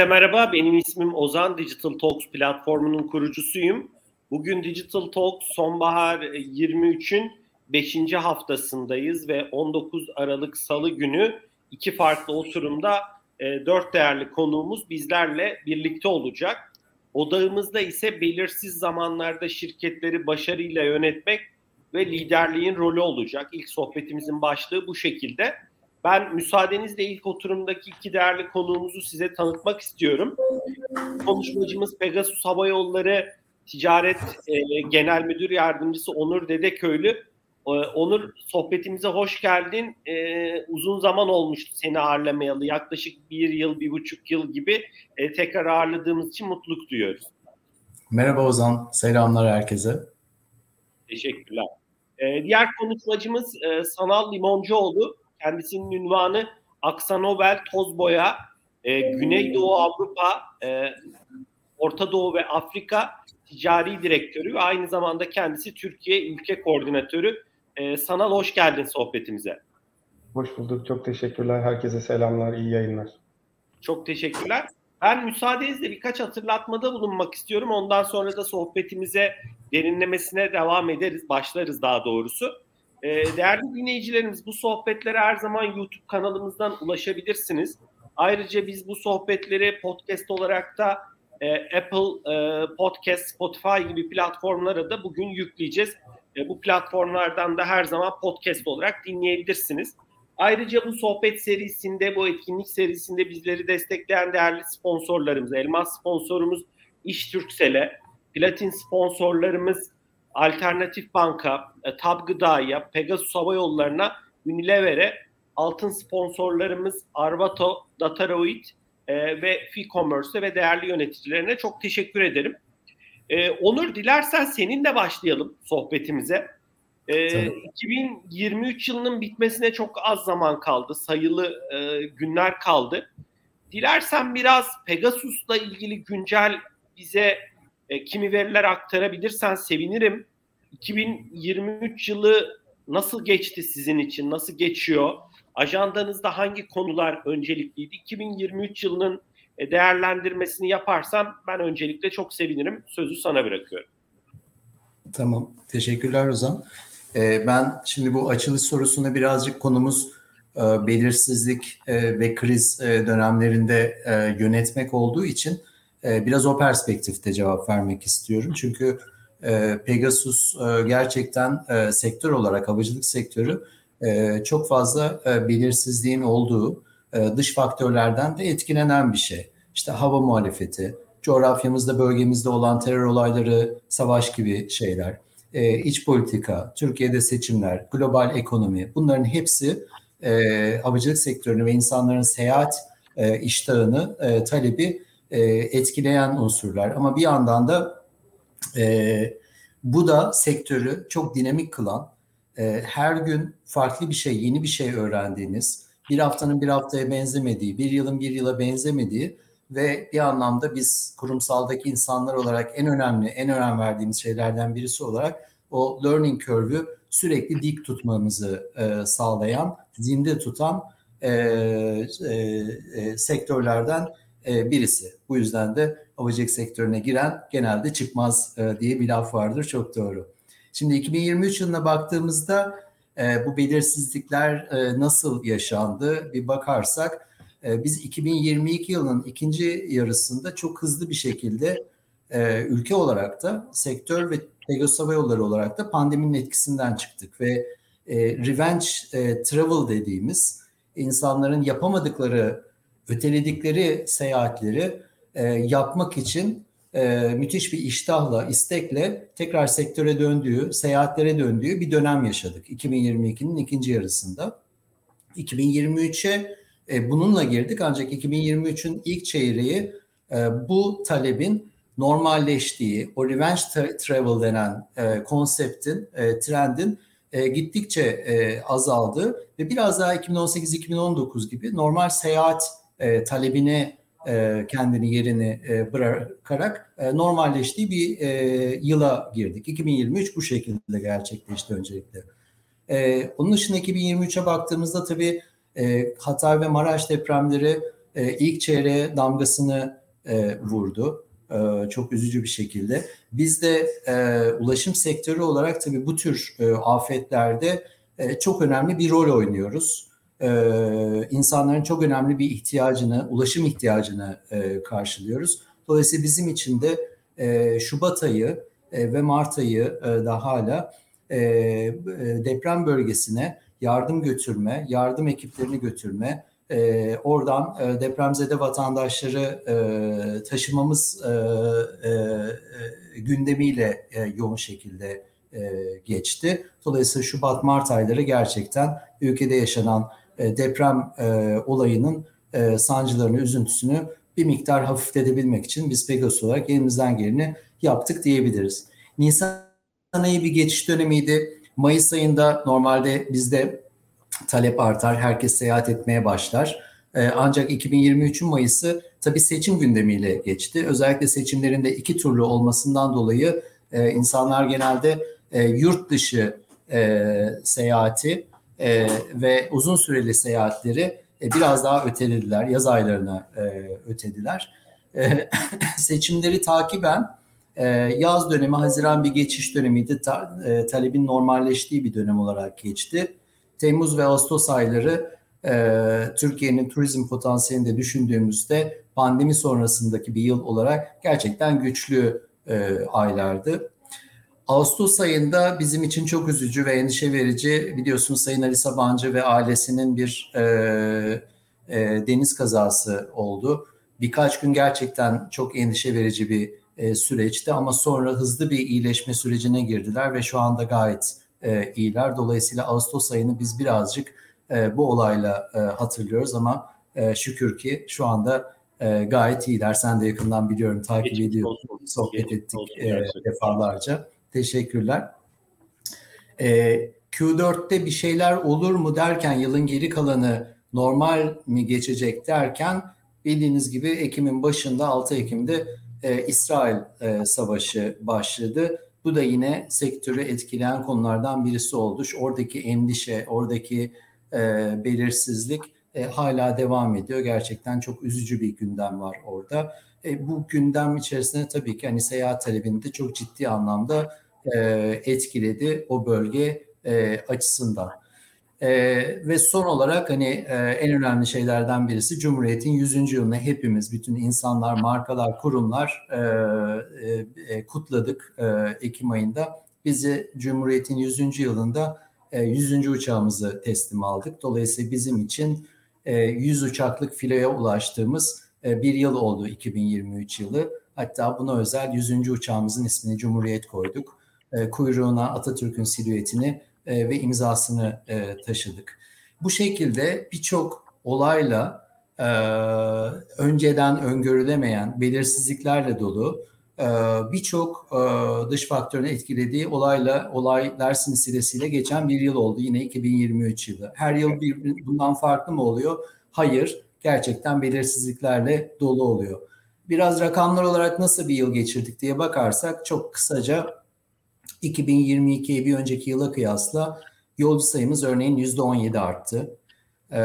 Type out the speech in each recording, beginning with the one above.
Hepinize merhaba. Benim ismim Ozan. Digital Talks platformunun kurucusuyum. Bugün Digital Talks sonbahar 23'ün 5. haftasındayız ve 19 Aralık Salı günü iki farklı oturumda e, dört değerli konuğumuz bizlerle birlikte olacak. Odağımızda ise belirsiz zamanlarda şirketleri başarıyla yönetmek ve liderliğin rolü olacak. İlk sohbetimizin başlığı bu şekilde. Ben müsaadenizle ilk oturumdaki iki değerli konuğumuzu size tanıtmak istiyorum. Konuşmacımız Pegasus Hava Yolları Ticaret e, Genel Müdür Yardımcısı Onur Dedeköylü. E, Onur sohbetimize hoş geldin. E, uzun zaman olmuştu seni ağırlamayalı. Yaklaşık bir yıl, bir buçuk yıl gibi e, tekrar ağırladığımız için mutluluk duyuyoruz. Merhaba Ozan, selamlar herkese. Teşekkürler. E, diğer konuşmacımız e, Sanal Limoncuoğlu. Kendisinin ünvanı Aksanobel Tozboya, e, Güneydoğu Avrupa, e, Orta Doğu ve Afrika Ticari Direktörü ve aynı zamanda kendisi Türkiye Ülke Koordinatörü. E, Sanal hoş geldin sohbetimize. Hoş bulduk. Çok teşekkürler. Herkese selamlar. iyi yayınlar. Çok teşekkürler. Ben müsaadenizle birkaç hatırlatmada bulunmak istiyorum. Ondan sonra da sohbetimize derinlemesine devam ederiz. Başlarız daha doğrusu. Ee, değerli dinleyicilerimiz bu sohbetlere her zaman YouTube kanalımızdan ulaşabilirsiniz. Ayrıca biz bu sohbetleri podcast olarak da e, Apple e, Podcast, Spotify gibi platformlara da bugün yükleyeceğiz. E, bu platformlardan da her zaman podcast olarak dinleyebilirsiniz. Ayrıca bu sohbet serisinde, bu etkinlik serisinde bizleri destekleyen değerli sponsorlarımız, elmas sponsorumuz İş Türksel'e, platin sponsorlarımız Alternatif Banka, e, Tab Gıda'ya, Pegasus Hava Yolları'na, Unilever'e, altın sponsorlarımız Arvato, Dataroid e, ve Ficommerce'e ve değerli yöneticilerine çok teşekkür ederim. E, Onur dilersen seninle başlayalım sohbetimize. E, 2023 yılının bitmesine çok az zaman kaldı. Sayılı e, günler kaldı. Dilersen biraz Pegasus'la ilgili güncel bize e, kimi veriler aktarabilirsen sevinirim. 2023 yılı nasıl geçti sizin için? Nasıl geçiyor? Ajandanızda hangi konular öncelikliydi? 2023 yılının e, değerlendirmesini yaparsam ben öncelikle çok sevinirim. Sözü sana bırakıyorum. Tamam. Teşekkürler Ozan. Ee, ben şimdi bu açılış sorusunda birazcık konumuz e, belirsizlik e, ve kriz e, dönemlerinde e, yönetmek olduğu için e, biraz o perspektifte cevap vermek istiyorum. Çünkü e, Pegasus e, gerçekten e, sektör olarak havacılık sektörü çok fazla e, belirsizliğin olduğu dış faktörlerden de etkilenen bir şey. İşte hava muhalefeti, coğrafyamızda, bölgemizde olan terör olayları, savaş gibi şeyler, iç politika, Türkiye'de seçimler, global ekonomi bunların hepsi havacılık sektörünü ve insanların seyahat e, iştahını, e, talebi e, etkileyen unsurlar. Ama bir yandan da e, bu da sektörü çok dinamik kılan, e, her gün farklı bir şey, yeni bir şey öğrendiğiniz, bir haftanın bir haftaya benzemediği, bir yılın bir yıla benzemediği ve bir anlamda biz kurumsaldaki insanlar olarak en önemli, en önem verdiğimiz şeylerden birisi olarak o learning curve'ü sürekli dik tutmamızı e, sağlayan, zinde tutan e, e, e, sektörlerden e, birisi. Bu yüzden de havacılık sektörüne giren genelde çıkmaz e, diye bir laf vardır. Çok doğru. Şimdi 2023 yılına baktığımızda e, bu belirsizlikler nasıl yaşandı bir bakarsak biz 2022 yılının ikinci yarısında çok hızlı bir şekilde ülke olarak da sektör ve Pegasus Hava Yolları olarak da pandeminin etkisinden çıktık ve revenge travel dediğimiz insanların yapamadıkları öteledikleri seyahatleri e, yapmak için e, müthiş bir iştahla, istekle tekrar sektöre döndüğü, seyahatlere döndüğü bir dönem yaşadık 2022'nin ikinci yarısında. 2023'e e, bununla girdik ancak 2023'ün ilk çeyreği e, bu talebin normalleştiği, o revenge travel denen e, konseptin, e, trendin e, gittikçe e, azaldı ve biraz daha 2018-2019 gibi normal seyahat e, talebine e, kendini yerini e, bırakarak e, normalleştiği bir e, yıla girdik. 2023 bu şekilde gerçekleşti öncelikle. E, onun dışında 2023'e baktığımızda tabii e, Hatay ve Maraş depremleri e, ilk çeyreğe damgasını e, vurdu. E, çok üzücü bir şekilde. Biz de e, ulaşım sektörü olarak tabii bu tür e, afetlerde e, çok önemli bir rol oynuyoruz. E, insanların çok önemli bir ihtiyacını, ulaşım ihtiyacını e, karşılıyoruz. Dolayısıyla bizim için de e, Şubat ayı e, ve Mart ayı e, da hala e, e, deprem bölgesine yardım götürme, yardım ekiplerini götürme, e, oradan e, depremzede vatandaşları e, taşımamız e, e, e, gündemiyle e, yoğun şekilde e, geçti. Dolayısıyla Şubat-Mart ayları gerçekten ülkede yaşanan e, deprem e, olayının e, sancılarını, üzüntüsünü bir miktar hafifletebilmek için biz Pegasus olarak elimizden geleni yaptık diyebiliriz. Nisan ayı bir geçiş dönemiydi. Mayıs ayında normalde bizde talep artar, herkes seyahat etmeye başlar. Ee, ancak 2023'ün Mayıs'ı tabii seçim gündemiyle geçti. Özellikle seçimlerinde iki turlu olmasından dolayı e, insanlar genelde e, yurt dışı e, seyahati e, ve uzun süreli seyahatleri e, biraz daha ötelediler, yaz aylarına e, ötediler. E, seçimleri takiben e, yaz dönemi Haziran bir geçiş dönemiydi. Ta, e, talebin normalleştiği bir dönem olarak geçti. Temmuz ve Ağustos ayları e, Türkiye'nin turizm potansiyelini de düşündüğümüzde pandemi sonrasındaki bir yıl olarak gerçekten güçlü e, aylardı. Ağustos ayında bizim için çok üzücü ve endişe verici biliyorsunuz Sayın Ali Sabancı ve ailesinin bir e, e, deniz kazası oldu. Birkaç gün gerçekten çok endişe verici bir e, süreçti ama sonra hızlı bir iyileşme sürecine girdiler ve şu anda gayet e, iyiler. Dolayısıyla Ağustos ayını biz birazcık e, bu olayla e, hatırlıyoruz ama e, şükür ki şu anda e, gayet iyiler. Sen de yakından biliyorum takip ediyorsun. Sohbet ettik e, defalarca. Teşekkürler. E, Q4'te bir şeyler olur mu derken yılın geri kalanı normal mi geçecek derken bildiğiniz gibi Ekim'in başında 6 Ekim'de e, İsrail e, savaşı başladı. Bu da yine sektörü etkileyen konulardan birisi oldu. Oradaki endişe, oradaki e, belirsizlik e, hala devam ediyor. Gerçekten çok üzücü bir gündem var orada. E, bu gündem içerisinde tabii ki hani seyahat talebini de çok ciddi anlamda e, etkiledi o bölge e, açısından. E, ve son olarak hani e, en önemli şeylerden birisi Cumhuriyet'in 100. yılını hepimiz, bütün insanlar, markalar, kurumlar e, e, e, kutladık e, Ekim ayında. Bizi Cumhuriyet'in 100. yılında e, 100. uçağımızı teslim aldık. Dolayısıyla bizim için e, 100 uçaklık filoya ulaştığımız bir yıl oldu 2023 yılı. Hatta buna özel 100. uçağımızın ismini Cumhuriyet koyduk. E, kuyruğuna Atatürk'ün silüetini e, ve imzasını e, taşıdık. Bu şekilde birçok olayla e, önceden öngörülemeyen belirsizliklerle dolu birçok dış faktörün etkilediği olayla olaylar silsilesiyle geçen bir yıl oldu yine 2023 yılı. Her yıl bir, bundan farklı mı oluyor? Hayır, gerçekten belirsizliklerle dolu oluyor. Biraz rakamlar olarak nasıl bir yıl geçirdik diye bakarsak çok kısaca 2022'ye bir önceki yıla kıyasla yolcu sayımız örneğin %17 arttı. Ee,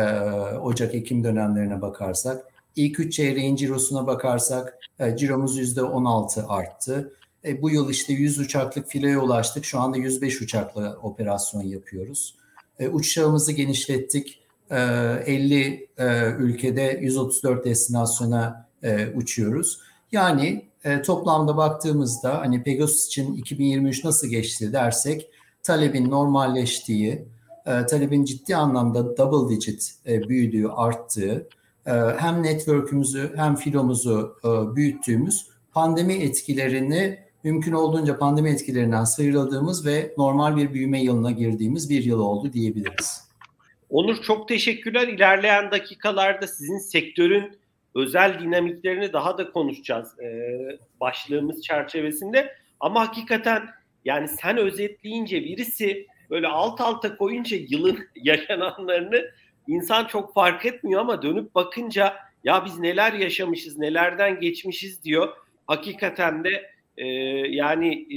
Ocak-Ekim dönemlerine bakarsak. İlk üç çeyreğin cirosuna bakarsak e, ciromuz %16 arttı. E, bu yıl işte 100 uçaklık filoya ulaştık. Şu anda 105 uçakla operasyon yapıyoruz. E, uçağımızı genişlettik. E, 50 e, ülkede 134 destinasyona e, uçuyoruz. Yani e, toplamda baktığımızda hani Pegasus için 2023 nasıl geçti dersek talebin normalleştiği, talebin ciddi anlamda double digit büyüdüğü, arttığı, hem network'ümüzü hem filomuzu büyüttüğümüz pandemi etkilerini mümkün olduğunca pandemi etkilerinden sıyrıldığımız ve normal bir büyüme yılına girdiğimiz bir yıl oldu diyebiliriz. Onur çok teşekkürler. İlerleyen dakikalarda sizin sektörün özel dinamiklerini daha da konuşacağız e, başlığımız çerçevesinde. Ama hakikaten yani sen özetleyince birisi böyle alt alta koyunca yılın yaşananlarını insan çok fark etmiyor ama dönüp bakınca ya biz neler yaşamışız, nelerden geçmişiz diyor. Hakikaten de e, yani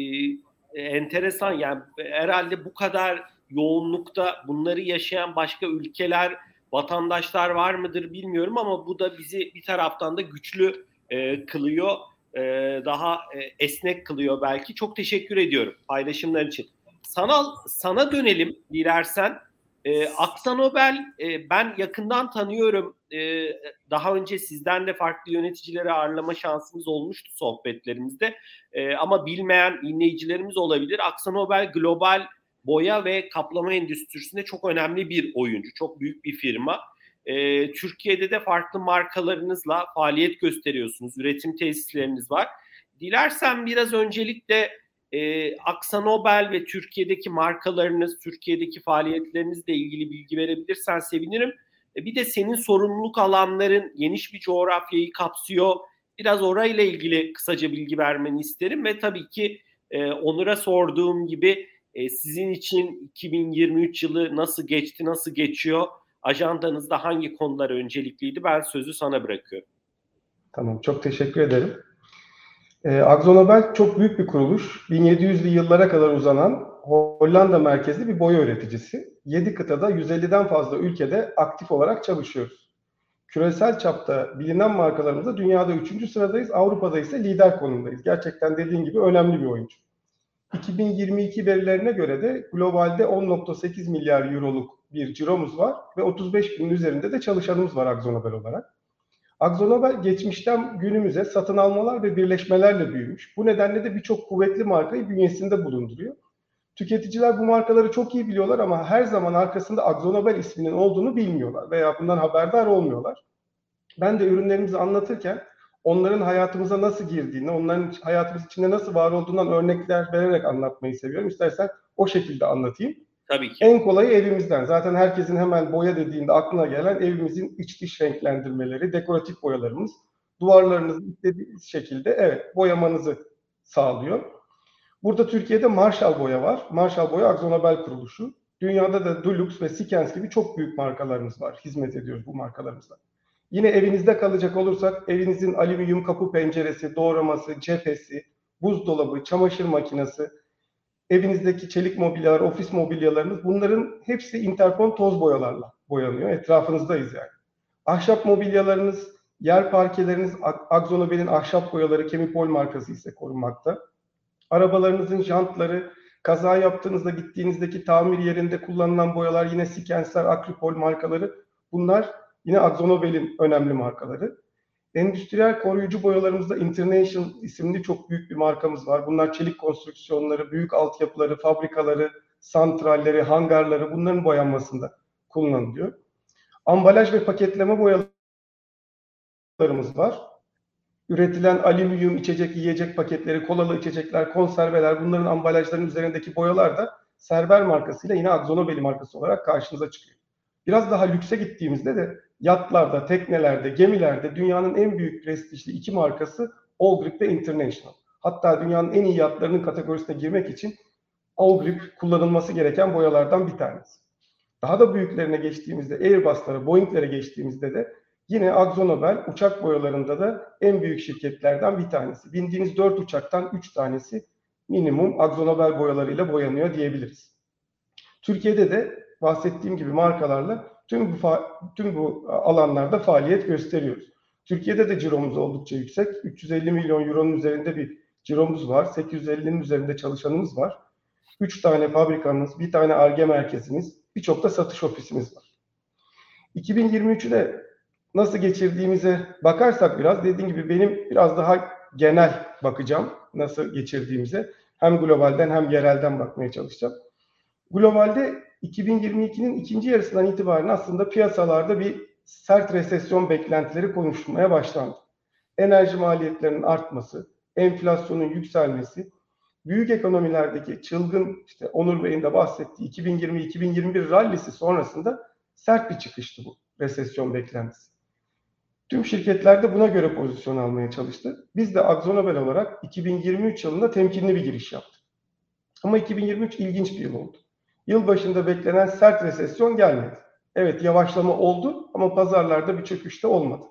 e, enteresan yani herhalde bu kadar yoğunlukta bunları yaşayan başka ülkeler vatandaşlar var mıdır bilmiyorum ama bu da bizi bir taraftan da güçlü e, kılıyor. E, daha e, esnek kılıyor belki. Çok teşekkür ediyorum paylaşımlar için. Sanal sana dönelim dilersen. E, Aksa Nobel e, ben yakından tanıyorum. E, daha önce sizden de farklı yöneticileri ağırlama şansımız olmuştu sohbetlerimizde. E, ama bilmeyen dinleyicilerimiz olabilir. Aksa Nobel global boya ve kaplama endüstrisinde çok önemli bir oyuncu. Çok büyük bir firma. Türkiye'de de farklı markalarınızla faaliyet gösteriyorsunuz. Üretim tesisleriniz var. Dilersen biraz öncelikle e, Aksa ve Türkiye'deki markalarınız, Türkiye'deki faaliyetlerinizle ilgili bilgi verebilirsen sevinirim. E, bir de senin sorumluluk alanların geniş bir coğrafyayı kapsıyor. Biraz orayla ilgili kısaca bilgi vermeni isterim ve tabii ki e, Onur'a sorduğum gibi e, sizin için 2023 yılı nasıl geçti, nasıl geçiyor? Ajandanızda hangi konular öncelikliydi? Ben sözü sana bırakıyorum. Tamam, çok teşekkür ederim. E, Akzonobel çok büyük bir kuruluş. 1700'lü yıllara kadar uzanan Hollanda merkezli bir boya üreticisi. 7 kıtada 150'den fazla ülkede aktif olarak çalışıyoruz. Küresel çapta bilinen markalarımızda dünyada 3. sıradayız, Avrupa'da ise lider konumdayız. Gerçekten dediğin gibi önemli bir oyuncu. 2022 verilerine göre de globalde 10.8 milyar euroluk bir ciromuz var ve 35 binin üzerinde de çalışanımız var Akzonobel olarak. Akzonobel geçmişten günümüze satın almalar ve birleşmelerle büyümüş. Bu nedenle de birçok kuvvetli markayı bünyesinde bulunduruyor. Tüketiciler bu markaları çok iyi biliyorlar ama her zaman arkasında Akzonobel isminin olduğunu bilmiyorlar veya bundan haberdar olmuyorlar. Ben de ürünlerimizi anlatırken onların hayatımıza nasıl girdiğini, onların hayatımız içinde nasıl var olduğundan örnekler vererek anlatmayı seviyorum. İstersen o şekilde anlatayım. Tabii ki. En kolayı evimizden. Zaten herkesin hemen boya dediğinde aklına gelen evimizin iç dış renklendirmeleri, dekoratif boyalarımız. Duvarlarınızı istediğiniz şekilde evet boyamanızı sağlıyor. Burada Türkiye'de Marshall Boya var. Marshall Boya Akzonobel kuruluşu. Dünyada da Dulux ve Sikens gibi çok büyük markalarımız var. Hizmet ediyoruz bu markalarımızla. Yine evinizde kalacak olursak evinizin alüminyum kapı penceresi, doğraması, cephesi, buzdolabı, çamaşır makinesi, evinizdeki çelik mobilyalar, ofis mobilyalarınız bunların hepsi interpon toz boyalarla boyanıyor. Etrafınızdayız yani. Ahşap mobilyalarınız, yer parkeleriniz Akzonobel'in ahşap boyaları Kemipol markası ise korunmakta. Arabalarınızın jantları, kaza yaptığınızda gittiğinizdeki tamir yerinde kullanılan boyalar yine Sikensler, Akripol markaları bunlar yine Akzonobel'in önemli markaları. Endüstriyel koruyucu boyalarımızda International isimli çok büyük bir markamız var. Bunlar çelik konstrüksiyonları, büyük altyapıları, fabrikaları, santralleri, hangarları bunların boyanmasında kullanılıyor. Ambalaj ve paketleme boyalarımız var. Üretilen alüminyum içecek, yiyecek paketleri, kolalı içecekler, konserveler bunların ambalajların üzerindeki boyalar da Serber markasıyla yine Akzonobeli markası olarak karşınıza çıkıyor. Biraz daha lükse gittiğimizde de yatlarda, teknelerde, gemilerde dünyanın en büyük prestijli iki markası Allgrip ve International. Hatta dünyanın en iyi yatlarının kategorisine girmek için Allgrip kullanılması gereken boyalardan bir tanesi. Daha da büyüklerine geçtiğimizde, Airbus'lara, Boeing'lere geçtiğimizde de yine Akzo uçak boyalarında da en büyük şirketlerden bir tanesi. Bindiğiniz 4 uçaktan 3 tanesi minimum Akzo boyalarıyla boyanıyor diyebiliriz. Türkiye'de de bahsettiğim gibi markalarla tüm bu tüm bu alanlarda faaliyet gösteriyoruz. Türkiye'de de ciromuz oldukça yüksek. 350 milyon euronun üzerinde bir ciromuz var. 850'nin üzerinde çalışanımız var. 3 tane fabrikamız, bir tane ARGE merkezimiz, birçok da satış ofisimiz var. 2023'ü de nasıl geçirdiğimize bakarsak biraz dediğim gibi benim biraz daha genel bakacağım nasıl geçirdiğimize. Hem globalden hem yerelden bakmaya çalışacağım. Globalde 2022'nin ikinci yarısından itibaren aslında piyasalarda bir sert resesyon beklentileri konuşulmaya başlandı. Enerji maliyetlerinin artması, enflasyonun yükselmesi, büyük ekonomilerdeki çılgın işte Onur Bey'in de bahsettiği 2020-2021 rallisi sonrasında sert bir çıkıştı bu resesyon beklentisi. Tüm şirketler de buna göre pozisyon almaya çalıştı. Biz de Akzonobel olarak 2023 yılında temkinli bir giriş yaptık. Ama 2023 ilginç bir yıl oldu. Yılbaşında beklenen sert resesyon gelmedi. Evet yavaşlama oldu ama pazarlarda bir çöküş de olmadı.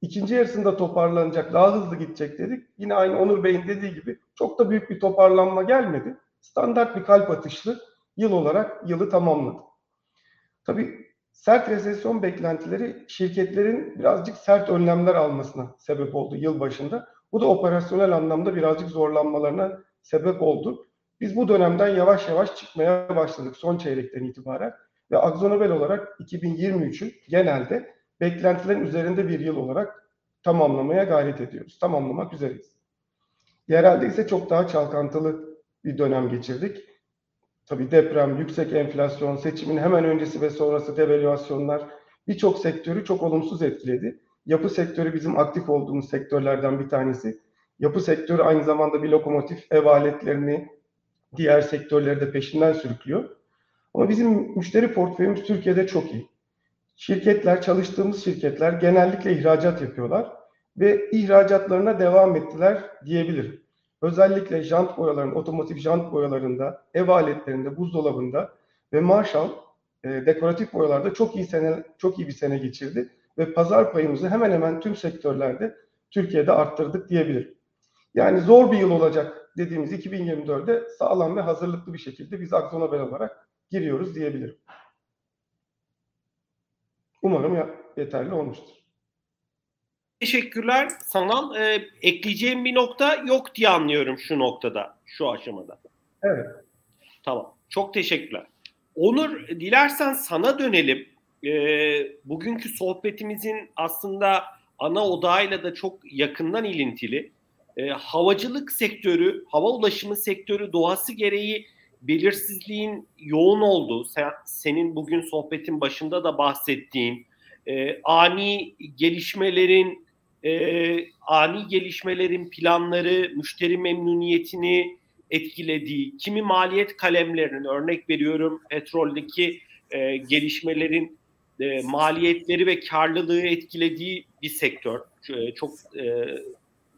İkinci yarısında toparlanacak, daha hızlı gidecek dedik. Yine aynı Onur Bey'in dediği gibi çok da büyük bir toparlanma gelmedi. Standart bir kalp atışlı yıl olarak yılı tamamladı. Tabii Sert resesyon beklentileri şirketlerin birazcık sert önlemler almasına sebep oldu yıl başında. Bu da operasyonel anlamda birazcık zorlanmalarına sebep oldu. Biz bu dönemden yavaş yavaş çıkmaya başladık son çeyrekten itibaren ve Akzonobel olarak 2023'ü genelde beklentilerin üzerinde bir yıl olarak tamamlamaya gayret ediyoruz. Tamamlamak üzereyiz. Yerelde ise çok daha çalkantılı bir dönem geçirdik. Tabii deprem, yüksek enflasyon, seçimin hemen öncesi ve sonrası devalüasyonlar birçok sektörü çok olumsuz etkiledi. Yapı sektörü bizim aktif olduğumuz sektörlerden bir tanesi. Yapı sektörü aynı zamanda bir lokomotif ev aletlerini, diğer sektörleri de peşinden sürüklüyor. Ama bizim müşteri portföyümüz Türkiye'de çok iyi. Şirketler, çalıştığımız şirketler genellikle ihracat yapıyorlar ve ihracatlarına devam ettiler diyebilirim. Özellikle jant boyaların, otomotiv jant boyalarında, ev aletlerinde, buzdolabında ve Marshall e, dekoratif boyalarda çok iyi sene çok iyi bir sene geçirdi ve pazar payımızı hemen hemen tüm sektörlerde Türkiye'de arttırdık diyebilirim. Yani zor bir yıl olacak dediğimiz 2024'de sağlam ve hazırlıklı bir şekilde biz Akzonobel olarak giriyoruz diyebilirim. Umarım yeterli olmuştur. Teşekkürler Sanal. Ee, ekleyeceğim bir nokta yok diye anlıyorum şu noktada, şu aşamada. Evet. Tamam. Çok teşekkürler. Onur, dilersen sana dönelim. Ee, bugünkü sohbetimizin aslında ana odağıyla da çok yakından ilintili. Ee, havacılık sektörü, hava ulaşımı sektörü doğası gereği belirsizliğin yoğun olduğu, sen, senin bugün sohbetin başında da bahsettiğin, e, ani gelişmelerin e, ani gelişmelerin planları, müşteri memnuniyetini etkilediği, kimi maliyet kalemlerinin örnek veriyorum petroldeki e, gelişmelerin e, maliyetleri ve karlılığı etkilediği bir sektör. E, çok e,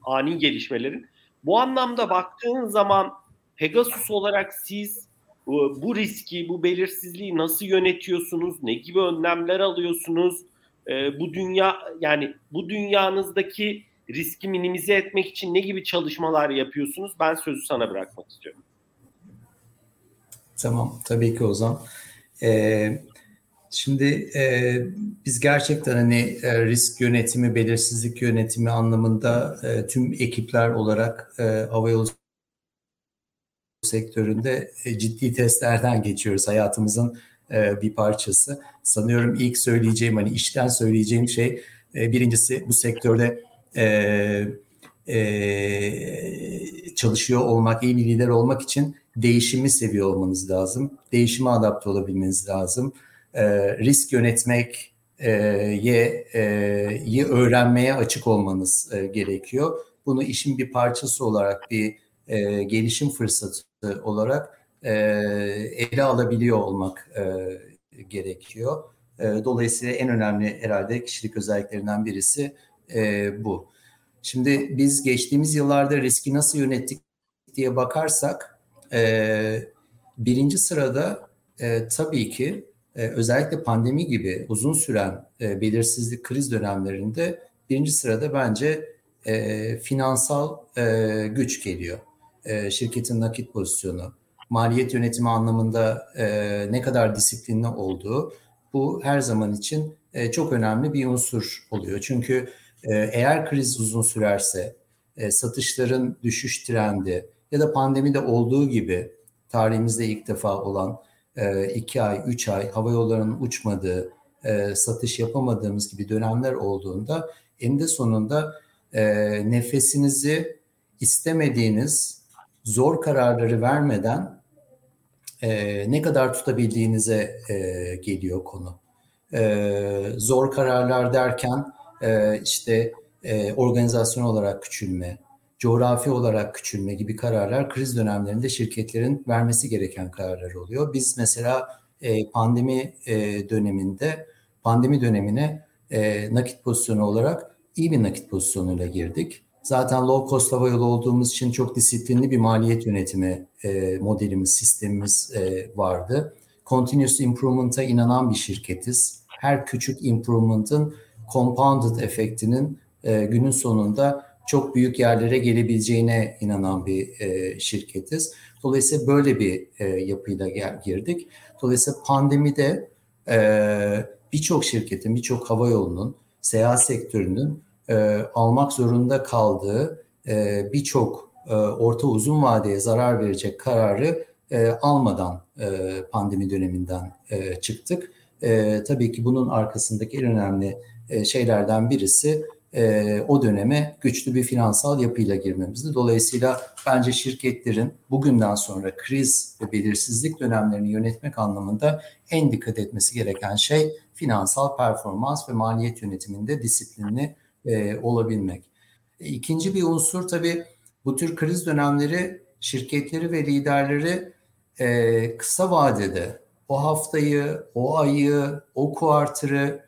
ani gelişmelerin. Bu anlamda baktığın zaman Pegasus olarak siz bu, bu riski, bu belirsizliği nasıl yönetiyorsunuz? Ne gibi önlemler alıyorsunuz? e, bu dünya yani bu dünyanızdaki riski minimize etmek için ne gibi çalışmalar yapıyorsunuz? Ben sözü sana bırakmak istiyorum. Tamam, tabii ki Ozan. Ee, şimdi e, biz gerçekten hani e, risk yönetimi, belirsizlik yönetimi anlamında e, tüm ekipler olarak e, havayolu sektöründe e, ciddi testlerden geçiyoruz. Hayatımızın e, bir parçası. Sanıyorum ilk söyleyeceğim hani işten söyleyeceğim şey e, birincisi bu sektörde e, e, çalışıyor olmak, iyi bir lider olmak için değişimi seviyor olmanız lazım. Değişime adapte olabilmeniz lazım. E, risk yönetmek e, ye, e, ye öğrenmeye açık olmanız e, gerekiyor. Bunu işin bir parçası olarak bir gelişim fırsatı olarak ele alabiliyor olmak gerekiyor. Dolayısıyla en önemli herhalde kişilik özelliklerinden birisi bu. Şimdi biz geçtiğimiz yıllarda riski nasıl yönettik diye bakarsak birinci sırada tabii ki özellikle pandemi gibi uzun süren e, belirsizlik kriz dönemlerinde birinci sırada bence e, finansal e, güç geliyor. Şirketin nakit pozisyonu, maliyet yönetimi anlamında ne kadar disiplinli olduğu bu her zaman için çok önemli bir unsur oluyor. Çünkü eğer kriz uzun sürerse satışların düşüş trendi ya da pandemide olduğu gibi tarihimizde ilk defa olan iki ay, üç ay hava yollarının uçmadığı, e, satış yapamadığımız gibi dönemler olduğunda eninde sonunda e, nefesinizi istemediğiniz zor kararları vermeden e, ne kadar tutabildiğinize e, geliyor konu. E, zor kararlar derken e, işte e, organizasyon olarak küçülme, coğrafi olarak küçülme gibi kararlar kriz dönemlerinde şirketlerin vermesi gereken kararlar oluyor. Biz mesela e, pandemi e, döneminde, pandemi dönemine e, nakit pozisyonu olarak iyi bir nakit pozisyonuyla girdik. Zaten low cost hava yolu olduğumuz için çok disiplinli bir maliyet yönetimi e, modelimiz, sistemimiz e, vardı. Continuous improvement'a inanan bir şirketiz. Her küçük improvement'ın compounded efektinin e, günün sonunda çok büyük yerlere gelebileceğine inanan bir e, şirketiz. Dolayısıyla böyle bir e, yapıyla gel, girdik. Dolayısıyla pandemide e, birçok şirketin, birçok hava yolunun, seyahat sektörünün e, almak zorunda kaldığı e, birçok e, orta uzun vadeye zarar verecek kararı e, almadan e, pandemi döneminden e, çıktık. E, tabii ki bunun arkasındaki en önemli e, şeylerden birisi e, o döneme güçlü bir finansal yapıyla girmemizdi. Dolayısıyla bence şirketlerin bugünden sonra kriz ve belirsizlik dönemlerini yönetmek anlamında en dikkat etmesi gereken şey finansal performans ve maliyet yönetiminde disiplinli e, olabilmek. E, ikinci bir unsur tabii bu tür kriz dönemleri şirketleri ve liderleri e, kısa vadede o haftayı, o ayı, o kuartırı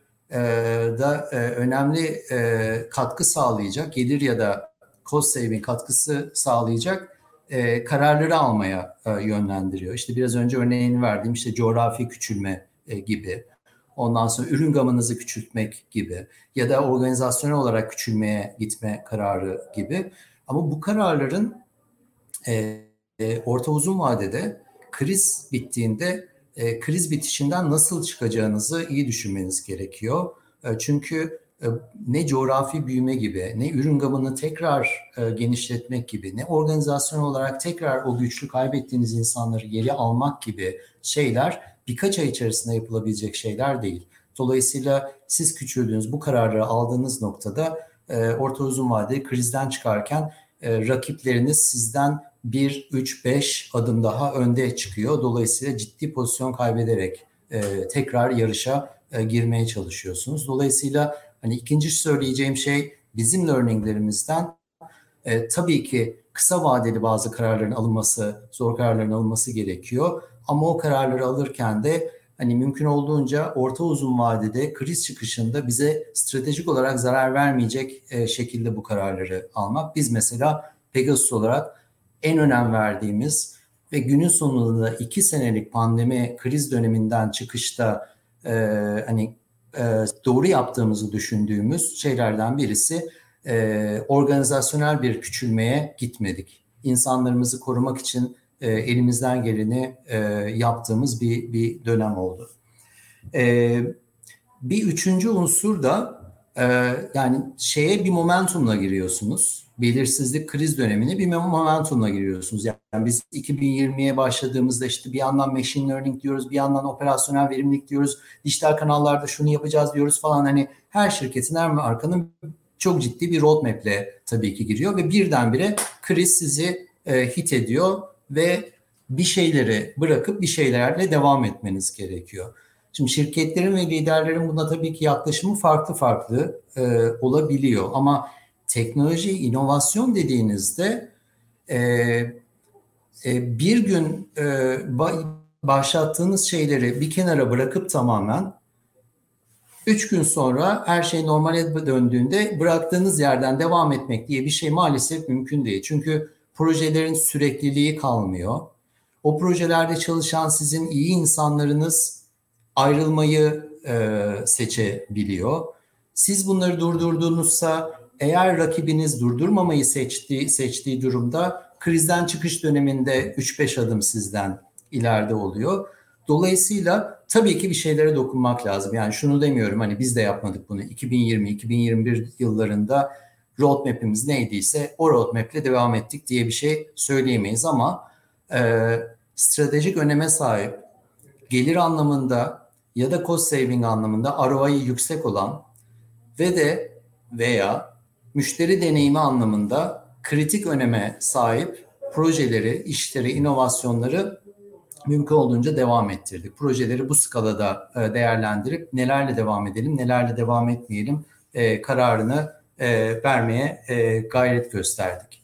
da e, önemli e, katkı sağlayacak, gelir ya da cost saving katkısı sağlayacak e, kararları almaya e, yönlendiriyor. İşte biraz önce örneğini verdiğim işte coğrafi küçülme e, gibi, ondan sonra ürün gamınızı küçültmek gibi ya da organizasyonel olarak küçülmeye gitme kararı gibi. Ama bu kararların e, e, orta uzun vadede kriz bittiğinde e, kriz bitişinden nasıl çıkacağınızı iyi düşünmeniz gerekiyor. E, çünkü e, ne coğrafi büyüme gibi, ne ürün gamını tekrar e, genişletmek gibi, ne organizasyon olarak tekrar o güçlü kaybettiğiniz insanları geri almak gibi şeyler birkaç ay içerisinde yapılabilecek şeyler değil. Dolayısıyla siz küçüldüğünüz bu kararı aldığınız noktada e, orta uzun vadeli krizden çıkarken e, rakipleriniz sizden 1, 3, 5 adım daha önde çıkıyor. Dolayısıyla ciddi pozisyon kaybederek e, tekrar yarışa e, girmeye çalışıyorsunuz. Dolayısıyla hani ikinci söyleyeceğim şey bizim learninglerimizden e, tabii ki kısa vadeli bazı kararların alınması, zor kararların alınması gerekiyor. Ama o kararları alırken de hani mümkün olduğunca orta uzun vadede kriz çıkışında bize stratejik olarak zarar vermeyecek e, şekilde bu kararları almak. Biz mesela Pegasus olarak en önem verdiğimiz ve günün sonunda iki senelik pandemi kriz döneminden çıkışta e, hani e, doğru yaptığımızı düşündüğümüz şeylerden birisi e, organizasyonel bir küçülmeye gitmedik. İnsanlarımızı korumak için e, elimizden geleni e, yaptığımız bir, bir dönem oldu. E, bir üçüncü unsur da e, yani şeye bir momentumla giriyorsunuz belirsizlik kriz dönemine bir momentumla giriyorsunuz. Yani biz 2020'ye başladığımızda işte bir yandan machine learning diyoruz, bir yandan operasyonel verimlilik diyoruz, dijital kanallarda şunu yapacağız diyoruz falan. Hani her şirketin, her markanın çok ciddi bir roadmap'le tabii ki giriyor ve birdenbire kriz sizi e, hit ediyor ve bir şeyleri bırakıp bir şeylerle devam etmeniz gerekiyor. Şimdi şirketlerin ve liderlerin buna tabii ki yaklaşımı farklı farklı e, olabiliyor ama teknoloji, inovasyon dediğinizde e, e, bir gün e, başlattığınız şeyleri bir kenara bırakıp tamamen üç gün sonra her şey normale döndüğünde bıraktığınız yerden devam etmek diye bir şey maalesef mümkün değil. Çünkü projelerin sürekliliği kalmıyor. O projelerde çalışan sizin iyi insanlarınız ayrılmayı e, seçebiliyor. Siz bunları durdurduğunuzsa eğer rakibiniz durdurmamayı seçtiği, seçtiği durumda krizden çıkış döneminde 3-5 adım sizden ileride oluyor. Dolayısıyla tabii ki bir şeylere dokunmak lazım. Yani şunu demiyorum hani biz de yapmadık bunu. 2020-2021 yıllarında roadmap'imiz neydiyse o roadmap'le devam ettik diye bir şey söyleyemeyiz ama e, stratejik öneme sahip gelir anlamında ya da cost saving anlamında ROI'yi yüksek olan ve de veya müşteri deneyimi anlamında kritik öneme sahip projeleri, işleri, inovasyonları mümkün olduğunca devam ettirdik. Projeleri bu skalada e, değerlendirip nelerle devam edelim, nelerle devam etmeyelim e, kararını e, vermeye gayret gösterdik.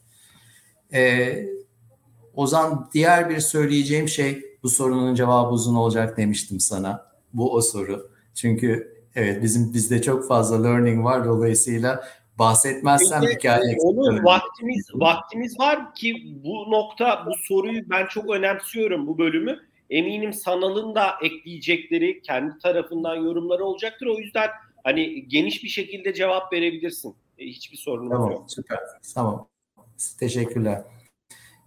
Ozan diğer bir söyleyeceğim şey bu sorunun cevabı uzun olacak demiştim sana. Bu o soru. Çünkü evet bizim bizde çok fazla learning var dolayısıyla bahsetmezsem Peki, hikaye Onun vaktimiz vaktimiz var ki bu nokta bu soruyu ben çok önemsiyorum bu bölümü. Eminim Sanal'ın da ekleyecekleri kendi tarafından yorumları olacaktır. O yüzden hani geniş bir şekilde cevap verebilirsin. E, hiçbir sorunumuz tamam, yok. Süper. Tamam. Teşekkürler.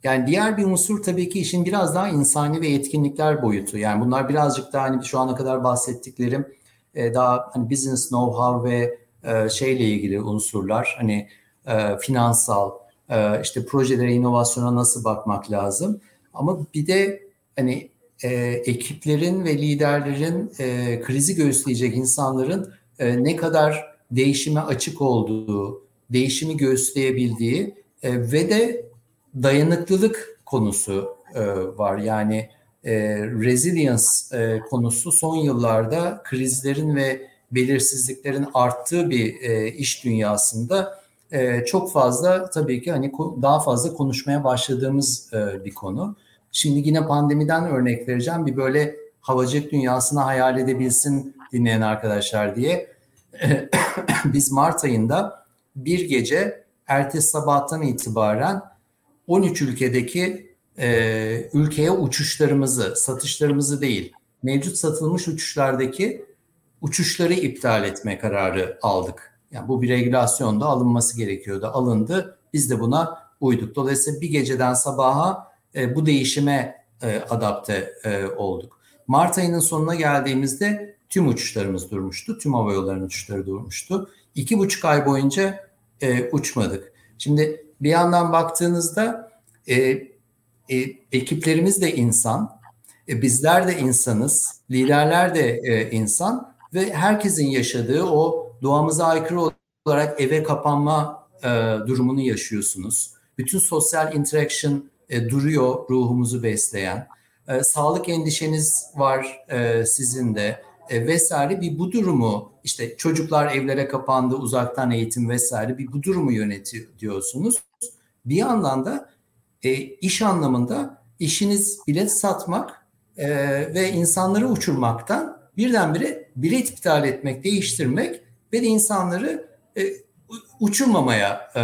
Yani diğer bir unsur tabii ki işin biraz daha insani ve yetkinlikler boyutu. Yani bunlar birazcık daha hani şu ana kadar bahsettiklerim e, daha hani business know-how ve e, şeyle ilgili unsurlar hani e, finansal e, işte projelere inovasyona nasıl bakmak lazım ama bir de hani e, ekiplerin ve liderlerin e, krizi göğüsleyecek insanların e, ne kadar değişime açık olduğu, değişimi göğüsleyebildiği e, ve de dayanıklılık konusu e, var. Yani e, resilience e, konusu son yıllarda krizlerin ve belirsizliklerin arttığı bir e, iş dünyasında e, çok fazla tabii ki hani daha fazla konuşmaya başladığımız e, bir konu. Şimdi yine pandemiden örnek vereceğim. Bir böyle havacılık dünyasını hayal edebilsin dinleyen arkadaşlar diye. Biz Mart ayında bir gece ertesi sabahtan itibaren 13 ülkedeki e, ülkeye uçuşlarımızı, satışlarımızı değil, mevcut satılmış uçuşlardaki uçuşları iptal etme kararı aldık. Yani bu bir regülasyonda alınması gerekiyordu. Alındı. Biz de buna uyduk. Dolayısıyla bir geceden sabaha e, bu değişime e, adapte e, olduk. Mart ayının sonuna geldiğimizde tüm uçuşlarımız durmuştu. Tüm hava yollarının uçuşları durmuştu. İki buçuk ay boyunca e, uçmadık. Şimdi bir yandan baktığınızda e, e, ekiplerimiz de insan, e, bizler de insanız, liderler de e, insan ve herkesin yaşadığı o doğamıza aykırı olarak eve kapanma e, durumunu yaşıyorsunuz. Bütün sosyal interaction e, duruyor ruhumuzu besleyen. E, sağlık endişeniz var e, sizin de e, vesaire bir bu durumu işte çocuklar evlere kapandı uzaktan eğitim vesaire bir bu durumu yönetiyorsunuz. Bir yandan da e, iş anlamında işiniz bilet satmak e, ve insanları uçurmaktan birdenbire bilet iptal etmek, değiştirmek ve de insanları e, uçurmamaya e,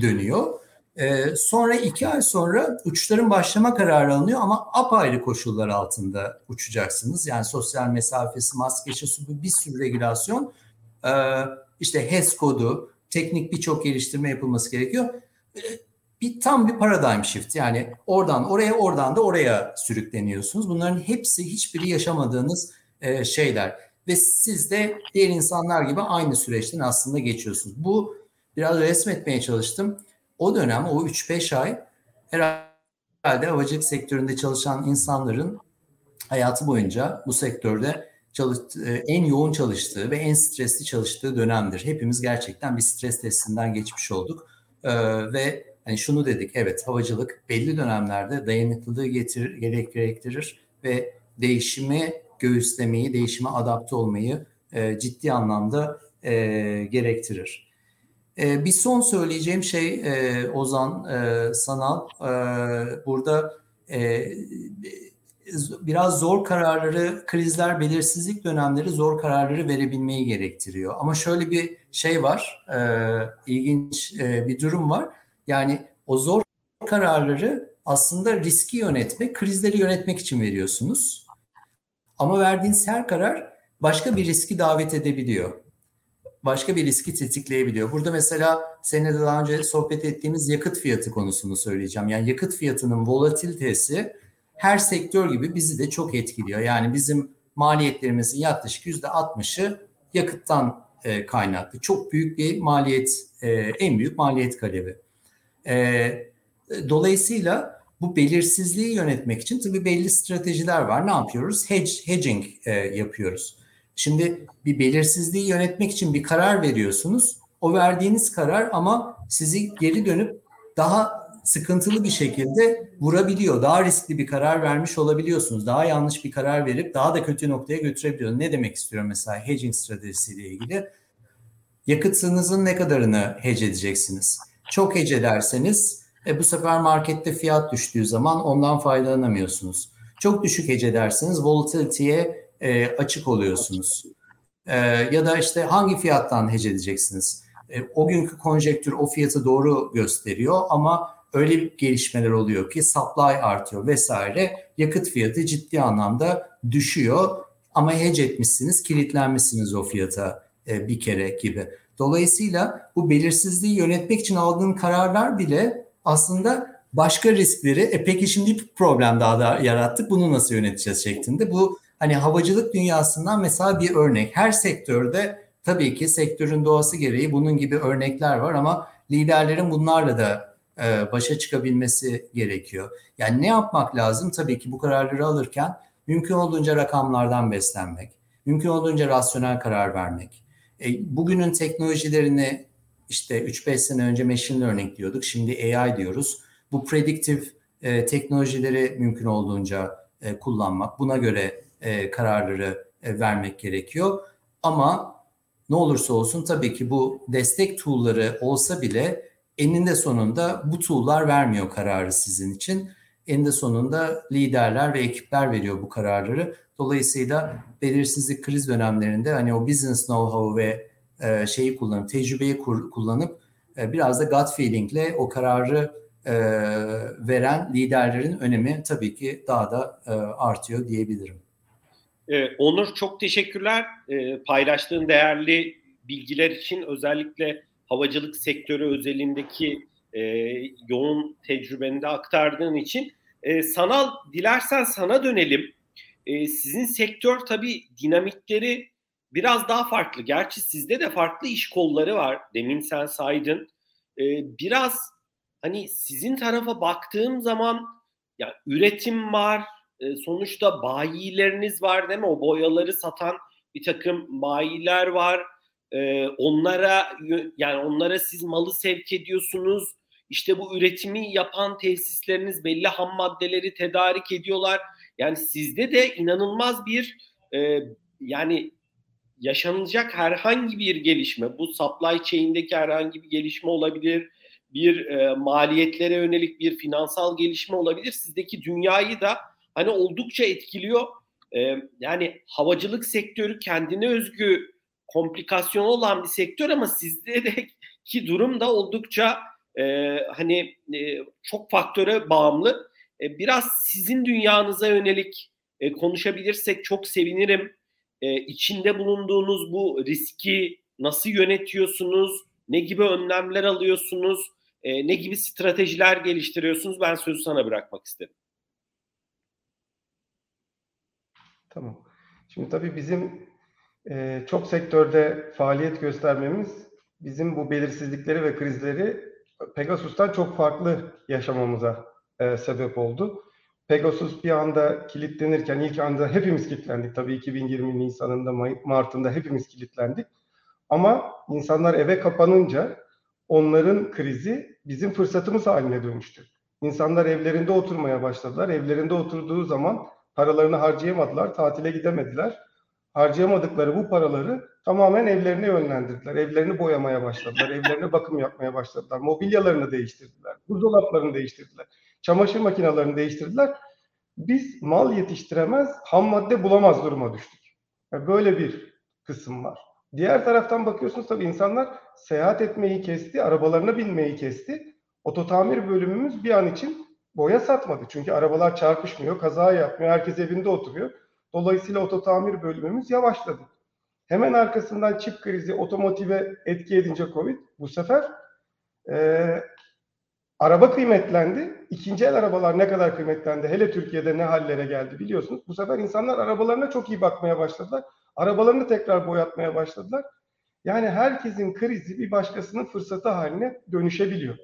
dönüyor. E, sonra iki ay sonra uçuşların başlama kararı alınıyor ama apayrı koşullar altında uçacaksınız. Yani sosyal mesafesi, maske, bir sürü regülasyon. E, işte HES kodu, teknik birçok geliştirme yapılması gerekiyor. E, bir tam bir paradigm shift yani oradan oraya oradan da oraya sürükleniyorsunuz. Bunların hepsi hiçbiri yaşamadığınız e, şeyler ve siz de diğer insanlar gibi aynı süreçten aslında geçiyorsunuz. Bu biraz resmetmeye çalıştım o dönem o 3-5 ay herhalde havacılık sektöründe çalışan insanların hayatı boyunca bu sektörde çalış, e, en yoğun çalıştığı ve en stresli çalıştığı dönemdir. Hepimiz gerçekten bir stres testinden geçmiş olduk ee, ve hani şunu dedik evet havacılık belli dönemlerde dayanıklılığı getirir, gerek gerektirir ve değişimi göğüslemeyi, değişime adapte olmayı e, ciddi anlamda e, gerektirir. E, bir son söyleyeceğim şey e, Ozan e, Sanal. E, burada e, biraz zor kararları, krizler, belirsizlik dönemleri zor kararları verebilmeyi gerektiriyor. Ama şöyle bir şey var, e, ilginç e, bir durum var. Yani o zor kararları aslında riski yönetmek, krizleri yönetmek için veriyorsunuz. Ama verdiğiniz her karar başka bir riski davet edebiliyor başka bir riski tetikleyebiliyor. Burada mesela seninle de daha önce sohbet ettiğimiz yakıt fiyatı konusunu söyleyeceğim. Yani yakıt fiyatının volatilitesi her sektör gibi bizi de çok etkiliyor. Yani bizim maliyetlerimizin yaklaşık yüzde 60'ı yakıttan e, kaynaklı. Çok büyük bir maliyet, e, en büyük maliyet kalebi. E, dolayısıyla bu belirsizliği yönetmek için tabii belli stratejiler var. Ne yapıyoruz? Hedge, hedging e, yapıyoruz. Şimdi bir belirsizliği yönetmek için bir karar veriyorsunuz. O verdiğiniz karar ama sizi geri dönüp daha sıkıntılı bir şekilde vurabiliyor. Daha riskli bir karar vermiş olabiliyorsunuz. Daha yanlış bir karar verip daha da kötü noktaya götürebiliyor. Ne demek istiyorum mesela hedging stratejisiyle ilgili? Yakıtınızın ne kadarını hedge edeceksiniz? Çok hedge ederseniz e, bu sefer markette fiyat düştüğü zaman ondan faydalanamıyorsunuz. Çok düşük hedge ederseniz volatility'ye e, açık oluyorsunuz. E, ya da işte hangi fiyattan hece edeceksiniz? E, o günkü konjektür o fiyatı doğru gösteriyor ama öyle gelişmeler oluyor ki supply artıyor vesaire. Yakıt fiyatı ciddi anlamda düşüyor ama hece etmişsiniz, kilitlenmişsiniz o fiyata e, bir kere gibi. Dolayısıyla bu belirsizliği yönetmek için aldığın kararlar bile aslında başka riskleri, e peki şimdi bir problem daha da yarattık, bunu nasıl yöneteceğiz şeklinde. Bu hani havacılık dünyasından mesela bir örnek. Her sektörde tabii ki sektörün doğası gereği bunun gibi örnekler var ama liderlerin bunlarla da e, başa çıkabilmesi gerekiyor. Yani ne yapmak lazım? Tabii ki bu kararları alırken mümkün olduğunca rakamlardan beslenmek, mümkün olduğunca rasyonel karar vermek. E, bugünün teknolojilerini işte 3-5 sene önce machine learning diyorduk, şimdi AI diyoruz. Bu predictive e, teknolojileri mümkün olduğunca e, kullanmak, buna göre e, kararları e, vermek gerekiyor. Ama ne olursa olsun tabii ki bu destek tool'ları olsa bile eninde sonunda bu tool'lar vermiyor kararı sizin için. Eninde sonunda liderler ve ekipler veriyor bu kararları. Dolayısıyla belirsizlik kriz dönemlerinde hani o business know-how ve e, şeyi kullanıp, tecrübeyi kur, kullanıp e, biraz da gut feelingle o kararı e, veren liderlerin önemi tabii ki daha da e, artıyor diyebilirim. Ee, Onur çok teşekkürler ee, paylaştığın değerli bilgiler için özellikle havacılık sektörü özelindeki e, yoğun tecrübeni de aktardığın için. E, sanal dilersen sana dönelim. E, sizin sektör tabii dinamikleri biraz daha farklı. Gerçi sizde de farklı iş kolları var. Demin sen saydın. E, biraz hani sizin tarafa baktığım zaman ya üretim var, e, sonuçta bayileriniz var değil mi? O boyaları satan bir takım bayiler var. E, onlara yani onlara siz malı sevk ediyorsunuz. İşte bu üretimi yapan tesisleriniz belli ham maddeleri tedarik ediyorlar. Yani sizde de inanılmaz bir e, yani yaşanacak herhangi bir gelişme, bu supply chain'deki herhangi bir gelişme olabilir, bir e, maliyetlere yönelik bir finansal gelişme olabilir. Sizdeki dünyayı da hani oldukça etkiliyor. E, yani havacılık sektörü kendine özgü komplikasyonu olan bir sektör ama sizde de ki durum da oldukça e, hani e, çok faktöre bağımlı. E, biraz sizin dünyanıza yönelik e, konuşabilirsek çok sevinirim. E, içinde bulunduğunuz bu riski nasıl yönetiyorsunuz? Ne gibi önlemler alıyorsunuz? E, ne gibi stratejiler geliştiriyorsunuz? Ben sözü sana bırakmak isterim. Tamam. Şimdi tabii bizim e, çok sektörde faaliyet göstermemiz bizim bu belirsizlikleri ve krizleri Pegasus'tan çok farklı yaşamamıza e, sebep oldu. Pegasus bir anda kilitlenirken ilk anda hepimiz kilitlendik. Tabii 2020 Nisan'ında, Mart'ında hepimiz kilitlendik. Ama insanlar eve kapanınca onların krizi bizim fırsatımız haline dönüştü. İnsanlar evlerinde oturmaya başladılar. Evlerinde oturduğu zaman paralarını harcayamadılar, tatile gidemediler. Harcayamadıkları bu paraları tamamen evlerine yönlendirdiler. Evlerini boyamaya başladılar, evlerine bakım yapmaya başladılar. Mobilyalarını değiştirdiler, buzdolaplarını değiştirdiler, çamaşır makinelerini değiştirdiler. Biz mal yetiştiremez, ham madde bulamaz duruma düştük. Yani böyle bir kısım var. Diğer taraftan bakıyorsunuz tabii insanlar seyahat etmeyi kesti, arabalarına binmeyi kesti. Ototamir bölümümüz bir an için boya satmadı. Çünkü arabalar çarpışmıyor, kaza yapmıyor, herkes evinde oturuyor. Dolayısıyla ototamir bölümümüz yavaşladı. Hemen arkasından çip krizi otomotive etki edince Covid bu sefer e, araba kıymetlendi. İkinci el arabalar ne kadar kıymetlendi hele Türkiye'de ne hallere geldi biliyorsunuz. Bu sefer insanlar arabalarına çok iyi bakmaya başladılar. Arabalarını tekrar boyatmaya başladılar. Yani herkesin krizi bir başkasının fırsatı haline dönüşebiliyor.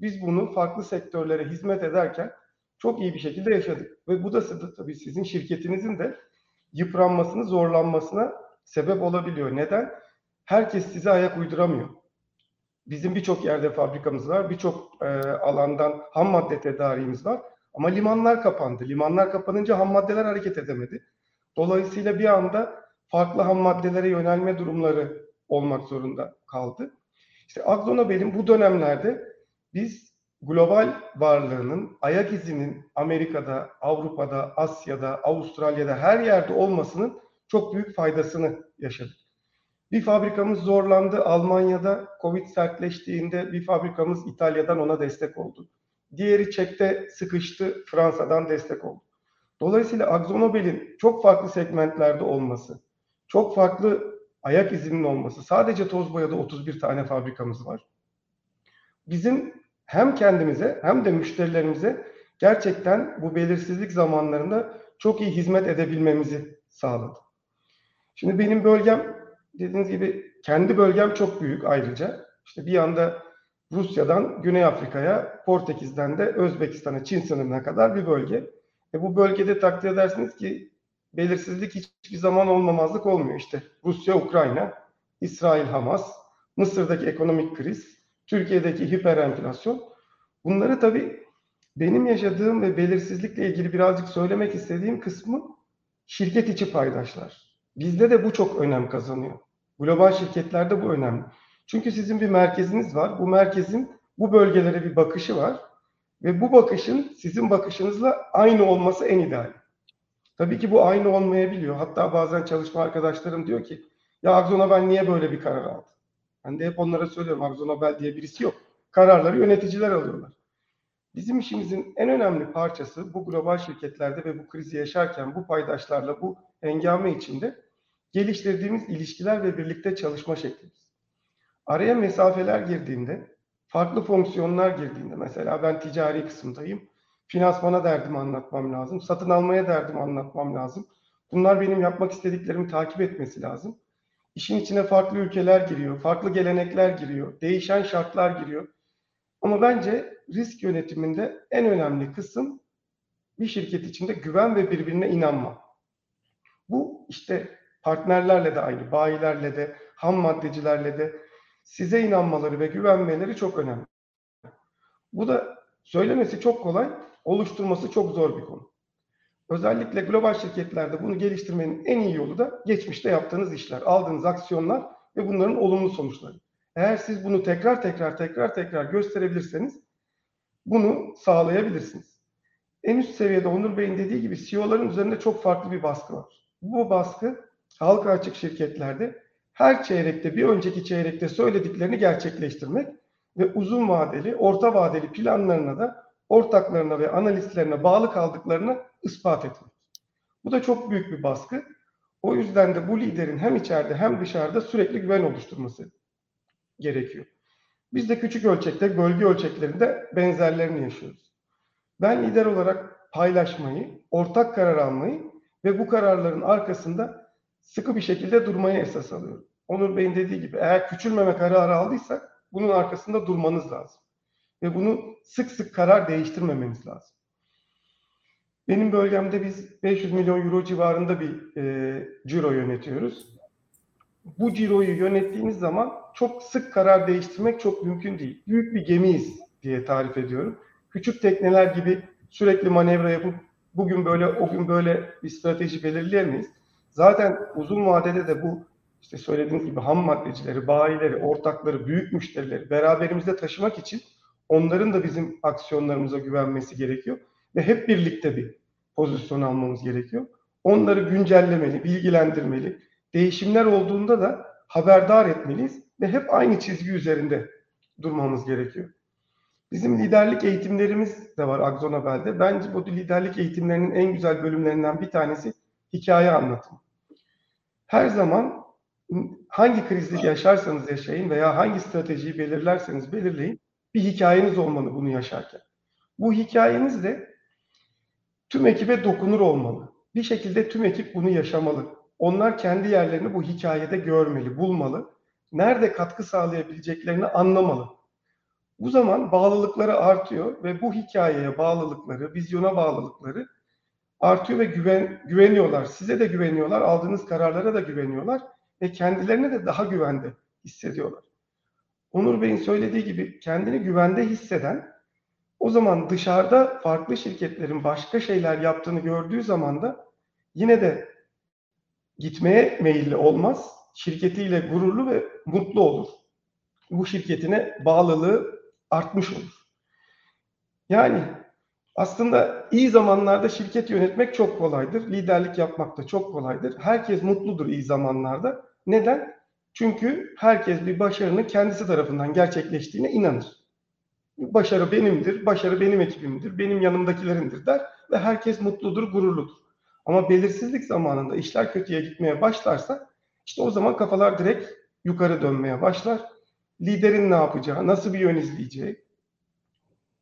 Biz bunu farklı sektörlere hizmet ederken çok iyi bir şekilde yaşadık. Ve bu da tabii sizin şirketinizin de yıpranmasını, zorlanmasına sebep olabiliyor. Neden? Herkes size ayak uyduramıyor. Bizim birçok yerde fabrikamız var, birçok e, alandan ham madde tedariğimiz var. Ama limanlar kapandı. Limanlar kapanınca ham maddeler hareket edemedi. Dolayısıyla bir anda farklı ham maddelere yönelme durumları olmak zorunda kaldı. İşte Akzonobel'in bu dönemlerde biz global varlığının ayak izinin Amerika'da, Avrupa'da, Asya'da, Avustralya'da her yerde olmasının çok büyük faydasını yaşadık. Bir fabrikamız zorlandı Almanya'da Covid sertleştiğinde bir fabrikamız İtalya'dan ona destek oldu. Diğeri Çek'te sıkıştı Fransa'dan destek oldu. Dolayısıyla Akzonobel'in çok farklı segmentlerde olması, çok farklı ayak izinin olması, sadece toz boyada 31 tane fabrikamız var. Bizim hem kendimize hem de müşterilerimize gerçekten bu belirsizlik zamanlarında çok iyi hizmet edebilmemizi sağladı. Şimdi benim bölgem dediğiniz gibi kendi bölgem çok büyük ayrıca. İşte bir yanda Rusya'dan Güney Afrika'ya, Portekiz'den de Özbekistan'a, Çin sınırına kadar bir bölge. E bu bölgede takdir edersiniz ki belirsizlik hiçbir zaman olmamazlık olmuyor. İşte Rusya, Ukrayna, İsrail, Hamas, Mısır'daki ekonomik kriz, Türkiye'deki hiperenflasyon. Bunları tabii benim yaşadığım ve belirsizlikle ilgili birazcık söylemek istediğim kısmı şirket içi paydaşlar. Bizde de bu çok önem kazanıyor. Global şirketlerde bu önemli. Çünkü sizin bir merkeziniz var. Bu merkezin bu bölgelere bir bakışı var. Ve bu bakışın sizin bakışınızla aynı olması en ideal. Tabii ki bu aynı olmayabiliyor. Hatta bazen çalışma arkadaşlarım diyor ki ya Akzonobel niye böyle bir karar aldı? Ben de hep onlara söylüyorum Akzonobel diye birisi yok. Kararları yöneticiler alıyorlar. Bizim işimizin en önemli parçası bu global şirketlerde ve bu krizi yaşarken bu paydaşlarla bu hengame içinde geliştirdiğimiz ilişkiler ve birlikte çalışma şeklimiz. Araya mesafeler girdiğinde, farklı fonksiyonlar girdiğinde mesela ben ticari kısımdayım. Finansmana derdimi anlatmam lazım. Satın almaya derdimi anlatmam lazım. Bunlar benim yapmak istediklerimi takip etmesi lazım. İşin içine farklı ülkeler giriyor, farklı gelenekler giriyor, değişen şartlar giriyor. Ama bence risk yönetiminde en önemli kısım bir şirket içinde güven ve birbirine inanma. Bu işte partnerlerle de aynı, bayilerle de, ham maddecilerle de size inanmaları ve güvenmeleri çok önemli. Bu da söylemesi çok kolay, oluşturması çok zor bir konu. Özellikle global şirketlerde bunu geliştirmenin en iyi yolu da geçmişte yaptığınız işler, aldığınız aksiyonlar ve bunların olumlu sonuçları. Eğer siz bunu tekrar tekrar tekrar tekrar gösterebilirseniz bunu sağlayabilirsiniz. En üst seviyede Onur Bey'in dediği gibi CEO'ların üzerinde çok farklı bir baskı var. Bu baskı halka açık şirketlerde her çeyrekte bir önceki çeyrekte söylediklerini gerçekleştirmek ve uzun vadeli, orta vadeli planlarına da ortaklarına ve analistlerine bağlı kaldıklarını ispat etmek. Bu da çok büyük bir baskı. O yüzden de bu liderin hem içeride hem dışarıda sürekli güven oluşturması gerekiyor. Biz de küçük ölçekte, bölge ölçeklerinde benzerlerini yaşıyoruz. Ben lider olarak paylaşmayı, ortak karar almayı ve bu kararların arkasında sıkı bir şekilde durmayı esas alıyorum. Onur Bey'in dediği gibi eğer küçülmeme kararı aldıysak bunun arkasında durmanız lazım. Ve bunu sık sık karar değiştirmemeniz lazım. Benim bölgemde biz 500 milyon euro civarında bir e, ciro yönetiyoruz. Bu ciroyu yönettiğiniz zaman çok sık karar değiştirmek çok mümkün değil. Büyük bir gemiyiz diye tarif ediyorum. Küçük tekneler gibi sürekli manevra yapıp bugün böyle o gün böyle bir strateji belirleyemeyiz. Zaten uzun vadede de bu işte söylediğiniz gibi ham maddecileri, bayileri, ortakları, büyük müşterileri beraberimizde taşımak için onların da bizim aksiyonlarımıza güvenmesi gerekiyor ve hep birlikte bir pozisyon almamız gerekiyor. Onları güncellemeli, bilgilendirmeli. Değişimler olduğunda da haberdar etmeliyiz ve hep aynı çizgi üzerinde durmamız gerekiyor. Bizim liderlik eğitimlerimiz de var Akzonabel'de. Bence bu liderlik eğitimlerinin en güzel bölümlerinden bir tanesi hikaye anlatımı. Her zaman hangi krizi yaşarsanız yaşayın veya hangi stratejiyi belirlerseniz belirleyin bir hikayeniz olmalı bunu yaşarken. Bu hikayeniz de tüm ekibe dokunur olmalı. Bir şekilde tüm ekip bunu yaşamalı. Onlar kendi yerlerini bu hikayede görmeli, bulmalı. Nerede katkı sağlayabileceklerini anlamalı. Bu zaman bağlılıkları artıyor ve bu hikayeye bağlılıkları, vizyona bağlılıkları artıyor ve güven, güveniyorlar. Size de güveniyorlar, aldığınız kararlara da güveniyorlar ve kendilerine de daha güvende hissediyorlar. Onur Bey'in söylediği gibi kendini güvende hisseden o zaman dışarıda farklı şirketlerin başka şeyler yaptığını gördüğü zaman da yine de gitmeye meyilli olmaz. Şirketiyle gururlu ve mutlu olur. Bu şirketine bağlılığı artmış olur. Yani aslında iyi zamanlarda şirket yönetmek çok kolaydır. Liderlik yapmak da çok kolaydır. Herkes mutludur iyi zamanlarda. Neden? Çünkü herkes bir başarının kendisi tarafından gerçekleştiğine inanır. Başarı benimdir, başarı benim ekibimdir, benim yanımdakilerindir der ve herkes mutludur, gururludur. Ama belirsizlik zamanında işler kötüye gitmeye başlarsa işte o zaman kafalar direkt yukarı dönmeye başlar. Liderin ne yapacağı, nasıl bir yön izleyeceği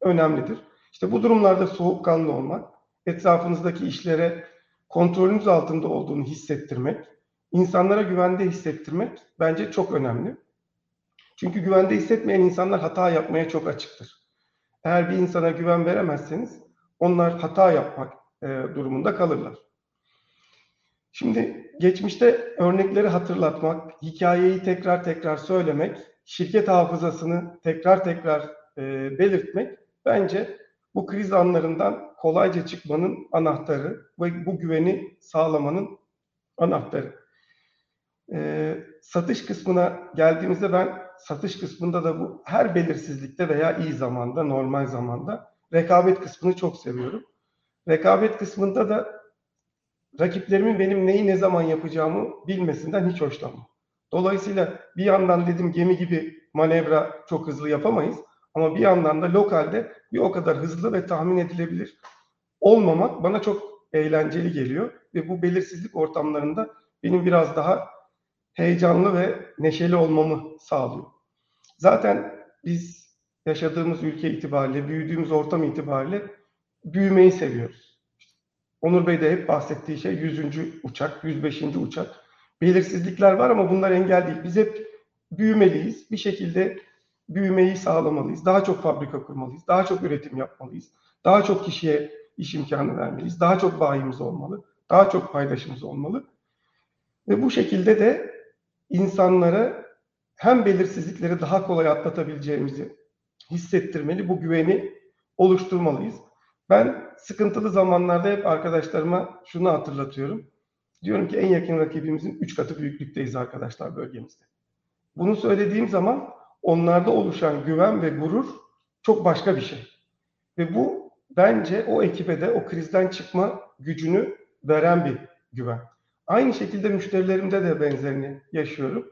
önemlidir. İşte bu durumlarda soğukkanlı olmak, etrafınızdaki işlere kontrolünüz altında olduğunu hissettirmek, insanlara güvende hissettirmek bence çok önemli. Çünkü güvende hissetmeyen insanlar hata yapmaya çok açıktır. Eğer bir insana güven veremezseniz onlar hata yapmak e, durumunda kalırlar. Şimdi geçmişte örnekleri hatırlatmak, hikayeyi tekrar tekrar söylemek, şirket hafızasını tekrar tekrar e, belirtmek bence bu kriz anlarından kolayca çıkmanın anahtarı ve bu güveni sağlamanın anahtarı. E, satış kısmına geldiğimizde ben satış kısmında da bu her belirsizlikte veya iyi zamanda, normal zamanda rekabet kısmını çok seviyorum. Rekabet kısmında da rakiplerimin benim neyi ne zaman yapacağımı bilmesinden hiç hoşlanmam. Dolayısıyla bir yandan dedim gemi gibi manevra çok hızlı yapamayız. Ama bir yandan da lokalde bir o kadar hızlı ve tahmin edilebilir olmamak bana çok eğlenceli geliyor. Ve bu belirsizlik ortamlarında benim biraz daha heyecanlı ve neşeli olmamı sağlıyor. Zaten biz yaşadığımız ülke itibariyle, büyüdüğümüz ortam itibariyle büyümeyi seviyoruz. Onur Bey de hep bahsettiği şey 100. uçak, 105. uçak. Belirsizlikler var ama bunlar engel değil. Biz hep büyümeliyiz. Bir şekilde büyümeyi sağlamalıyız. Daha çok fabrika kurmalıyız. Daha çok üretim yapmalıyız. Daha çok kişiye iş imkanı vermeliyiz. Daha çok bayimiz olmalı. Daha çok paydaşımız olmalı. Ve bu şekilde de insanlara hem belirsizlikleri daha kolay atlatabileceğimizi hissettirmeli, bu güveni oluşturmalıyız. Ben sıkıntılı zamanlarda hep arkadaşlarıma şunu hatırlatıyorum. Diyorum ki en yakın rakibimizin 3 katı büyüklükteyiz arkadaşlar bölgemizde. Bunu söylediğim zaman onlarda oluşan güven ve gurur çok başka bir şey. Ve bu bence o ekibe de o krizden çıkma gücünü veren bir güven. Aynı şekilde müşterilerimde de benzerini yaşıyorum.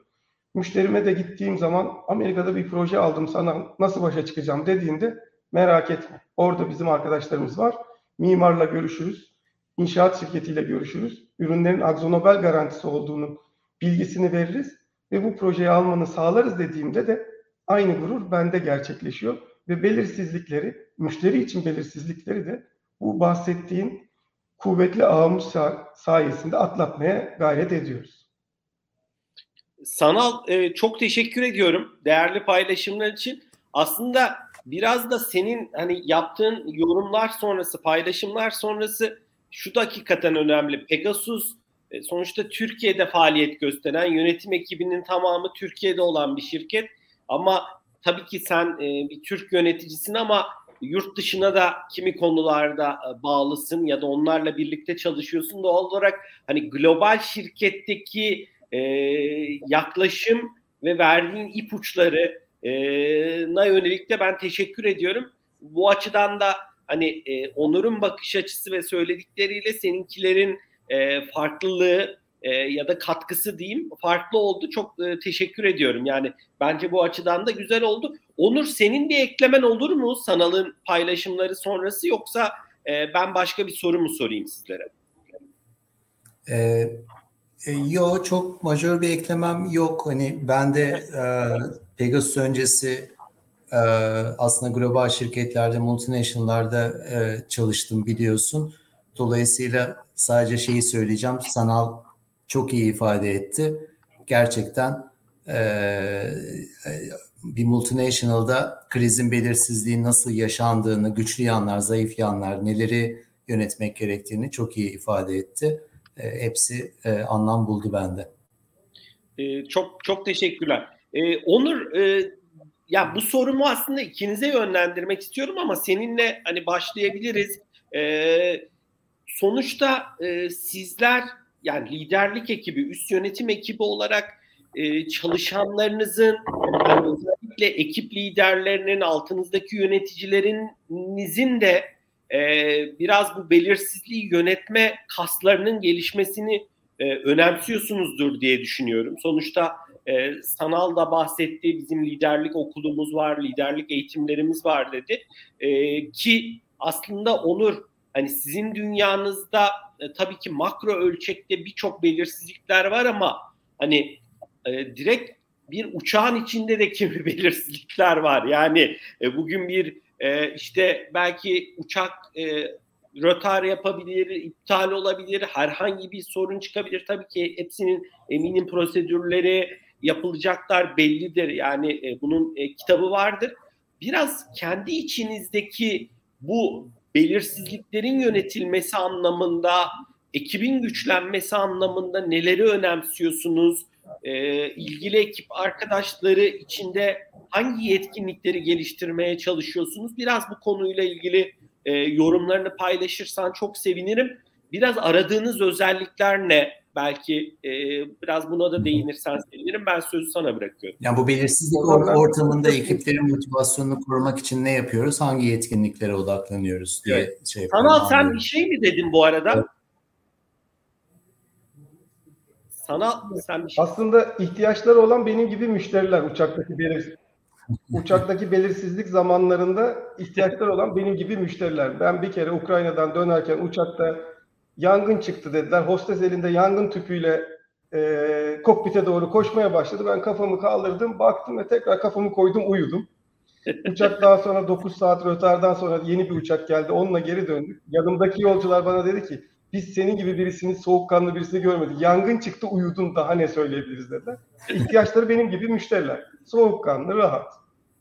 Müşterime de gittiğim zaman Amerika'da bir proje aldım sana nasıl başa çıkacağım dediğinde merak etme. Orada bizim arkadaşlarımız var. Mimarla görüşürüz. İnşaat şirketiyle görüşürüz. Ürünlerin Akzonobel garantisi olduğunu bilgisini veririz ve bu projeyi almanı sağlarız dediğimde de aynı gurur bende gerçekleşiyor ve belirsizlikleri, müşteri için belirsizlikleri de bu bahsettiğin kuvvetli ağımız sayesinde atlatmaya gayret ediyoruz. Sanal e, çok teşekkür ediyorum değerli paylaşımlar için. Aslında biraz da senin hani yaptığın yorumlar sonrası, paylaşımlar sonrası şu dakikaten önemli. Pegasus e, sonuçta Türkiye'de faaliyet gösteren yönetim ekibinin tamamı Türkiye'de olan bir şirket. Ama tabii ki sen e, bir Türk yöneticisin ama yurt dışına da kimi konularda e, bağlısın ya da onlarla birlikte çalışıyorsun. Doğal olarak hani global şirketteki yaklaşım ve verdiğin ipuçları e, na yönelik de ben teşekkür ediyorum. Bu açıdan da hani e, Onur'un bakış açısı ve söyledikleriyle seninkilerin e, farklılığı e, ya da katkısı diyeyim farklı oldu. Çok e, teşekkür ediyorum. Yani bence bu açıdan da güzel oldu. Onur senin bir eklemen olur mu sanalın paylaşımları sonrası yoksa e, ben başka bir soru mu sorayım sizlere? Ee, e, yo çok majör bir eklemem yok. Hani ben de e, Pegasus öncesi e, aslında global şirketlerde, multinational'larda e, çalıştım biliyorsun. Dolayısıyla sadece şeyi söyleyeceğim. Sanal çok iyi ifade etti. Gerçekten e, bir multinational'da krizin belirsizliği nasıl yaşandığını, güçlü yanlar, zayıf yanlar, neleri yönetmek gerektiğini çok iyi ifade etti. E, hepsi e, anlam buldu bende. Çok çok teşekkürler. Onur, ya bu sorumu aslında ikinize yönlendirmek istiyorum ama seninle hani başlayabiliriz. E, sonuçta e, sizler yani liderlik ekibi, üst yönetim ekibi olarak e, çalışanlarınızın yani özellikle ekip liderlerinin, altınızdaki yöneticilerinizin de e, biraz bu belirsizliği yönetme kaslarının gelişmesini e, önemsiyorsunuzdur diye düşünüyorum. Sonuçta e, Sanal da bahsetti, bizim liderlik okulumuz var, liderlik eğitimlerimiz var dedi. E, ki aslında Onur hani sizin dünyanızda e, tabii ki makro ölçekte birçok belirsizlikler var ama hani e, direkt bir uçağın içinde de kimi belirsizlikler var. Yani e, bugün bir işte belki uçak e, rötar yapabilir, iptal olabilir, herhangi bir sorun çıkabilir. Tabii ki hepsinin eminim prosedürleri yapılacaklar bellidir. Yani e, bunun e, kitabı vardır. Biraz kendi içinizdeki bu belirsizliklerin yönetilmesi anlamında, ekibin güçlenmesi anlamında neleri önemsiyorsunuz? E, ilgili ekip arkadaşları içinde hangi yetkinlikleri geliştirmeye çalışıyorsunuz? Biraz bu konuyla ilgili e, yorumlarını paylaşırsan çok sevinirim. Biraz aradığınız özellikler ne? Belki e, biraz buna da değinirsen sevinirim. Ben sözü sana bırakıyorum. Yani bu belirsizlik ortamında ekiplerin motivasyonunu korumak için ne yapıyoruz? Hangi yetkinliklere odaklanıyoruz diye evet. şey Sanal sen bir şey mi dedin bu arada? Evet. Sanal sen bir şey... Aslında ihtiyaçları olan benim gibi müşteriler uçaktaki belir uçaktaki belirsizlik zamanlarında ihtiyaçları olan benim gibi müşteriler. Ben bir kere Ukrayna'dan dönerken uçakta yangın çıktı dediler. Hostes elinde yangın tüpüyle e, kokpite doğru koşmaya başladı. Ben kafamı kaldırdım, baktım ve tekrar kafamı koydum, uyudum. Uçak daha sonra 9 saat rötardan sonra yeni bir uçak geldi. Onunla geri döndük. Yanımdaki yolcular bana dedi ki biz senin gibi birisini, soğukkanlı birisini görmedik. Yangın çıktı, uyudun daha ne söyleyebiliriz dediler. İhtiyaçları benim gibi müşteriler. Soğukkanlı, rahat.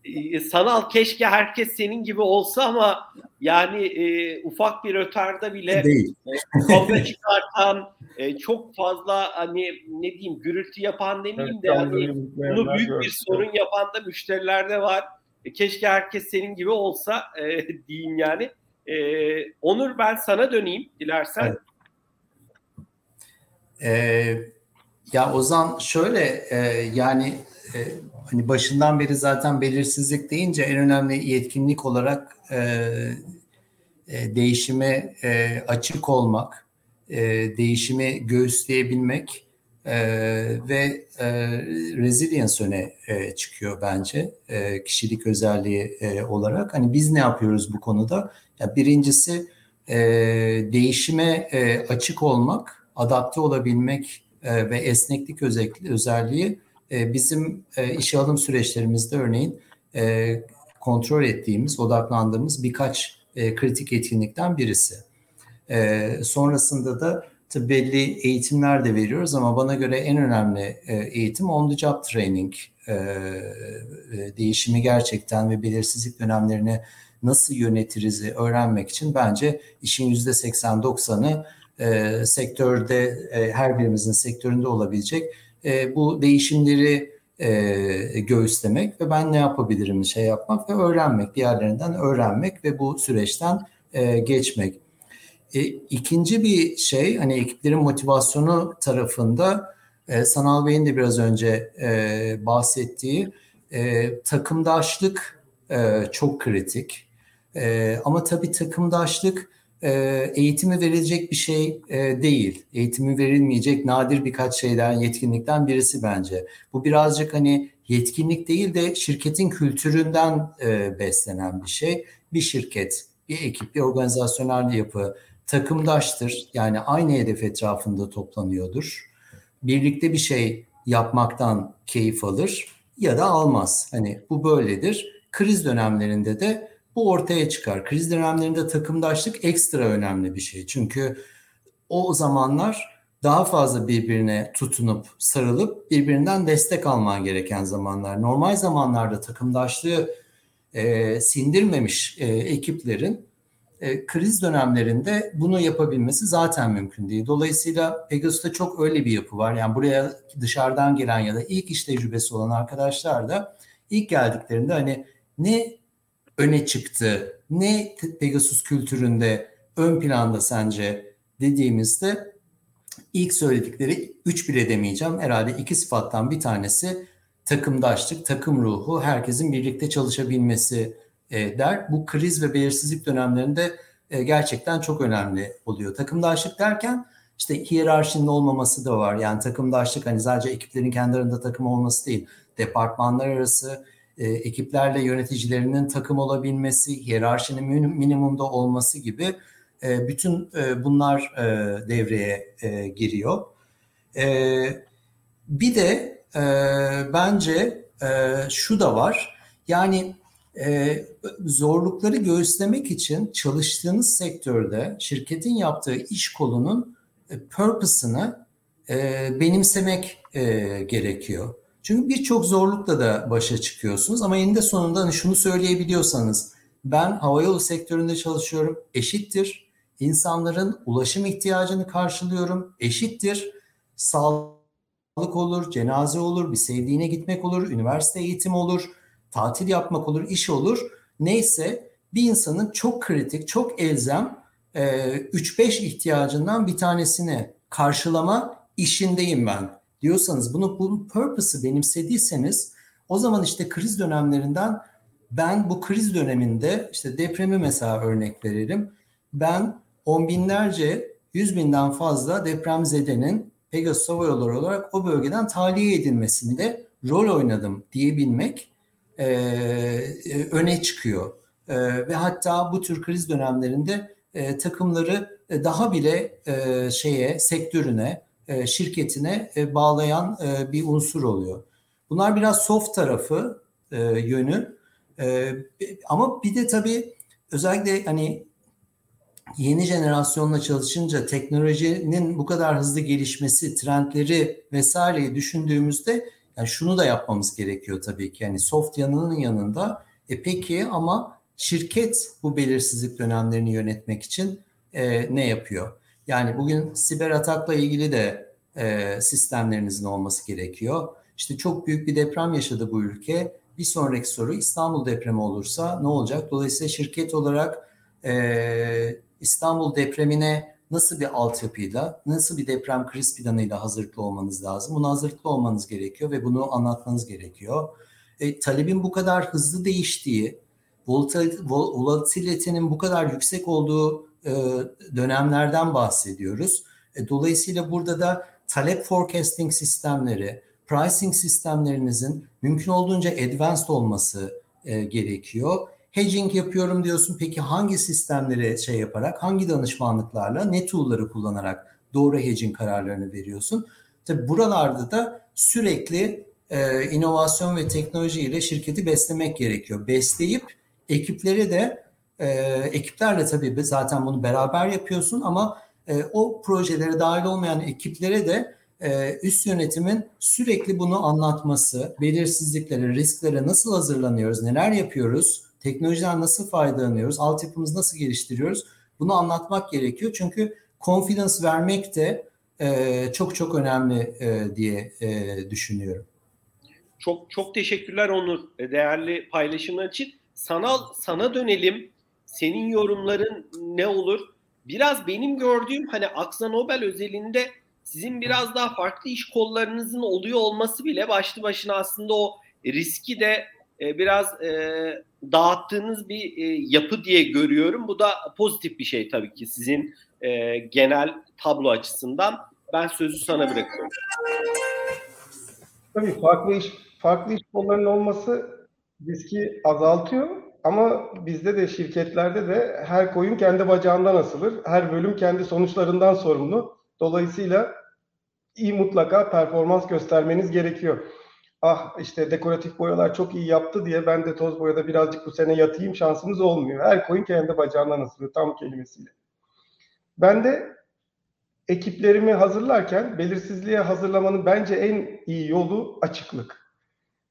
E, sanal keşke herkes senin gibi olsa ama yani e, ufak bir rötarda bile Değil. E, kavga çıkartan e, çok fazla hani ne diyeyim gürültü yapan demeyeyim de hani bunu büyük bir sorun yapan da müşterilerde var. E, keşke herkes senin gibi olsa e, diyeyim yani. E, Onur ben sana döneyim dilersen. Evet. Ee, ya Ozan şöyle e, yani e, hani başından beri zaten belirsizlik deyince en önemli yetkinlik olarak e, e, değişime e, açık olmak, e, değişimi göğüsleyebilmek e, ve e, resilience öne e, çıkıyor bence e, kişilik özelliği e, olarak. Hani biz ne yapıyoruz bu konuda? Ya birincisi e, değişime e, açık olmak, adapte olabilmek e, ve esneklik özelliği e, bizim e, işe alım süreçlerimizde örneğin e, kontrol ettiğimiz, odaklandığımız birkaç kritik etkinlikten birisi. sonrasında da tabii belli eğitimler de veriyoruz ama bana göre en önemli eğitim on the job training. değişimi gerçekten ve belirsizlik dönemlerini nasıl yönetiriz öğrenmek için bence işin yüzde 80-90'ı sektörde her birimizin sektöründe olabilecek e, bu değişimleri e, göğüslemek ve ben ne yapabilirim şey yapmak ve öğrenmek, diğerlerinden öğrenmek ve bu süreçten e, geçmek. E, ikinci bir şey hani ekiplerin motivasyonu tarafında e, Sanal Bey'in de biraz önce e, bahsettiği e, takımdaşlık e, çok kritik. E, ama tabii takımdaşlık eğitimi verilecek bir şey e, değil. Eğitimi verilmeyecek nadir birkaç şeyden, yetkinlikten birisi bence. Bu birazcık hani yetkinlik değil de şirketin kültüründen e, beslenen bir şey. Bir şirket, bir ekip, bir organizasyonel yapı takımdaştır. Yani aynı hedef etrafında toplanıyordur. Birlikte bir şey yapmaktan keyif alır ya da almaz. Hani bu böyledir. Kriz dönemlerinde de bu ortaya çıkar. Kriz dönemlerinde takımdaşlık ekstra önemli bir şey. Çünkü o zamanlar daha fazla birbirine tutunup sarılıp birbirinden destek alman gereken zamanlar. Normal zamanlarda takımdaşlığı e, sindirmemiş e, ekiplerin e, kriz dönemlerinde bunu yapabilmesi zaten mümkün değil. Dolayısıyla Pegasus'ta çok öyle bir yapı var. Yani buraya dışarıdan gelen ya da ilk iş tecrübesi olan arkadaşlar da ilk geldiklerinde hani ne öne çıktı? Ne Pegasus kültüründe ön planda sence dediğimizde ilk söyledikleri üç bile demeyeceğim. Herhalde iki sıfattan bir tanesi takımdaşlık, takım ruhu, herkesin birlikte çalışabilmesi e, der. Bu kriz ve belirsizlik dönemlerinde e, gerçekten çok önemli oluyor. Takımdaşlık derken işte hiyerarşinin olmaması da var. Yani takımdaşlık hani sadece ekiplerin kendi arasında takım olması değil. Departmanlar arası, e, ekiplerle yöneticilerinin takım olabilmesi, hiyerarşinin minimumda olması gibi e, bütün e, bunlar e, devreye e, giriyor. E, bir de e, bence e, şu da var. Yani e, zorlukları göğüslemek için çalıştığınız sektörde şirketin yaptığı iş kolunun e, purpose'ını e, benimsemek e, gerekiyor. Çünkü birçok zorlukla da başa çıkıyorsunuz ama eninde sonunda hani şunu söyleyebiliyorsanız ben havayolu sektöründe çalışıyorum eşittir. İnsanların ulaşım ihtiyacını karşılıyorum eşittir. Sağlık olur, cenaze olur, bir sevdiğine gitmek olur, üniversite eğitimi olur, tatil yapmak olur, iş olur. Neyse bir insanın çok kritik, çok elzem 3-5 e, ihtiyacından bir tanesini karşılama işindeyim ben diyorsanız bunu bunun purpose'ı benimsediyseniz o zaman işte kriz dönemlerinden ben bu kriz döneminde işte depremi mesela örnek verelim. Ben on binlerce, yüz binden fazla depremzedenin Pegasus Hava olarak o bölgeden tahliye edilmesinde rol oynadım diyebilmek e, öne çıkıyor. E, ve hatta bu tür kriz dönemlerinde e, takımları daha bile e, şeye sektörüne e, şirketine e, bağlayan e, bir unsur oluyor. Bunlar biraz soft tarafı yönü. Ama bir de tabii özellikle hani yeni jenerasyonla çalışınca teknolojinin bu kadar hızlı gelişmesi, trendleri vesaireyi düşündüğümüzde yani şunu da yapmamız gerekiyor tabii ki. Yani soft yanının yanında e peki ama şirket bu belirsizlik dönemlerini yönetmek için e, ne yapıyor? Yani bugün siber atakla ilgili de e, sistemlerinizin olması gerekiyor. İşte çok büyük bir deprem yaşadı bu ülke. Bir sonraki soru İstanbul depremi olursa ne olacak? Dolayısıyla şirket olarak e, İstanbul depremine nasıl bir altyapıyla, nasıl bir deprem kriz planıyla hazırlıklı olmanız lazım? Buna hazırlıklı olmanız gerekiyor ve bunu anlatmanız gerekiyor. E, talebin bu kadar hızlı değiştiği, volatilitenin bu kadar yüksek olduğu e, dönemlerden bahsediyoruz. E, dolayısıyla burada da talep forecasting sistemleri, pricing sistemlerinizin mümkün olduğunca advanced olması e, gerekiyor. Hedging yapıyorum diyorsun. Peki hangi sistemleri şey yaparak, hangi danışmanlıklarla, ne tool'ları kullanarak doğru hedging kararlarını veriyorsun? Tabi buralarda da sürekli e, inovasyon ve teknoloji ile şirketi beslemek gerekiyor. Besleyip ekiplere de e, ekiplerle tabii zaten bunu beraber yapıyorsun ama e, o projelere dahil olmayan ekiplere de e, üst yönetimin sürekli bunu anlatması, belirsizliklere, risklere nasıl hazırlanıyoruz, neler yapıyoruz, teknolojiden nasıl faydalanıyoruz, altyapımızı nasıl geliştiriyoruz bunu anlatmak gerekiyor. Çünkü confidence vermek de e, çok çok önemli e, diye e, düşünüyorum. Çok çok teşekkürler Onur e, değerli paylaşımlar için. Sana sana dönelim senin yorumların ne olur? Biraz benim gördüğüm hani Aksa Nobel özelinde sizin biraz daha farklı iş kollarınızın oluyor olması bile başlı başına aslında o riski de e, biraz e, dağıttığınız bir e, yapı diye görüyorum. Bu da pozitif bir şey tabii ki sizin genel tablo açısından. Ben sözü sana bırakıyorum. Tabii farklı iş farklı iş kollarının olması riski azaltıyor ama bizde de şirketlerde de her koyun kendi bacağından asılır. Her bölüm kendi sonuçlarından sorumlu. Dolayısıyla iyi mutlaka performans göstermeniz gerekiyor. Ah işte dekoratif boyalar çok iyi yaptı diye ben de toz boyada birazcık bu sene yatayım şansımız olmuyor. Her koyun kendi bacağından asılıyor tam kelimesiyle. Ben de ekiplerimi hazırlarken belirsizliğe hazırlamanın bence en iyi yolu açıklık.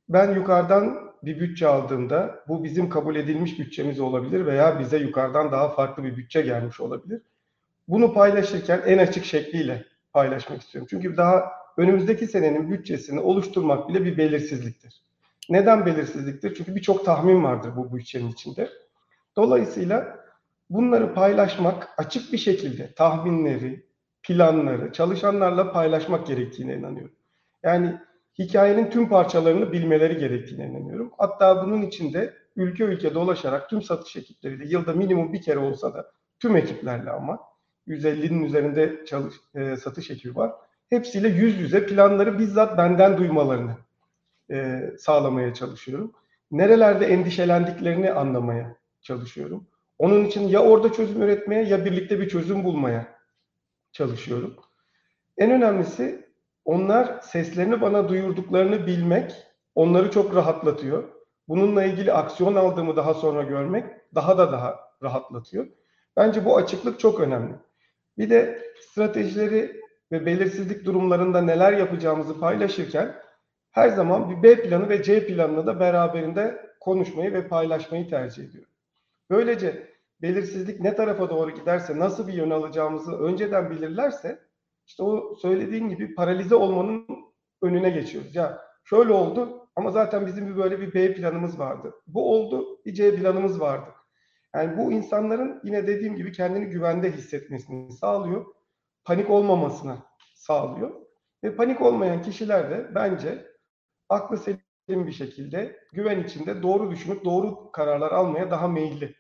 Ben yukarıdan bir bütçe aldığımda bu bizim kabul edilmiş bütçemiz olabilir veya bize yukarıdan daha farklı bir bütçe gelmiş olabilir. Bunu paylaşırken en açık şekliyle paylaşmak istiyorum. Çünkü daha önümüzdeki senenin bütçesini oluşturmak bile bir belirsizliktir. Neden belirsizliktir? Çünkü birçok tahmin vardır bu bütçenin içinde. Dolayısıyla bunları paylaşmak açık bir şekilde tahminleri, planları çalışanlarla paylaşmak gerektiğine inanıyorum. Yani hikayenin tüm parçalarını bilmeleri gerektiğine inanıyorum. Hatta bunun içinde ülke ülke dolaşarak tüm satış ekipleriyle yılda minimum bir kere olsa da tüm ekiplerle ama 150'nin üzerinde çalış, e, satış ekibi var. Hepsiyle yüz yüze planları bizzat benden duymalarını e, sağlamaya çalışıyorum. Nerelerde endişelendiklerini anlamaya çalışıyorum. Onun için ya orada çözüm üretmeye ya birlikte bir çözüm bulmaya çalışıyorum. En önemlisi onlar seslerini bana duyurduklarını bilmek onları çok rahatlatıyor. bununla ilgili aksiyon aldığımı daha sonra görmek daha da daha rahatlatıyor. Bence bu açıklık çok önemli. Bir de stratejileri ve belirsizlik durumlarında neler yapacağımızı paylaşırken her zaman bir B planı ve C planını da beraberinde konuşmayı ve paylaşmayı tercih ediyorum. Böylece belirsizlik ne tarafa doğru giderse, nasıl bir yön alacağımızı önceden bilirlerse işte o söylediğin gibi paralize olmanın önüne geçiyoruz. Ya şöyle oldu ama zaten bizim bir böyle bir B planımız vardı. Bu oldu, bir C planımız vardı. Yani bu insanların yine dediğim gibi kendini güvende hissetmesini sağlıyor. Panik olmamasına sağlıyor. Ve panik olmayan kişiler de bence aklı selim bir şekilde güven içinde doğru düşünüp doğru kararlar almaya daha meyilli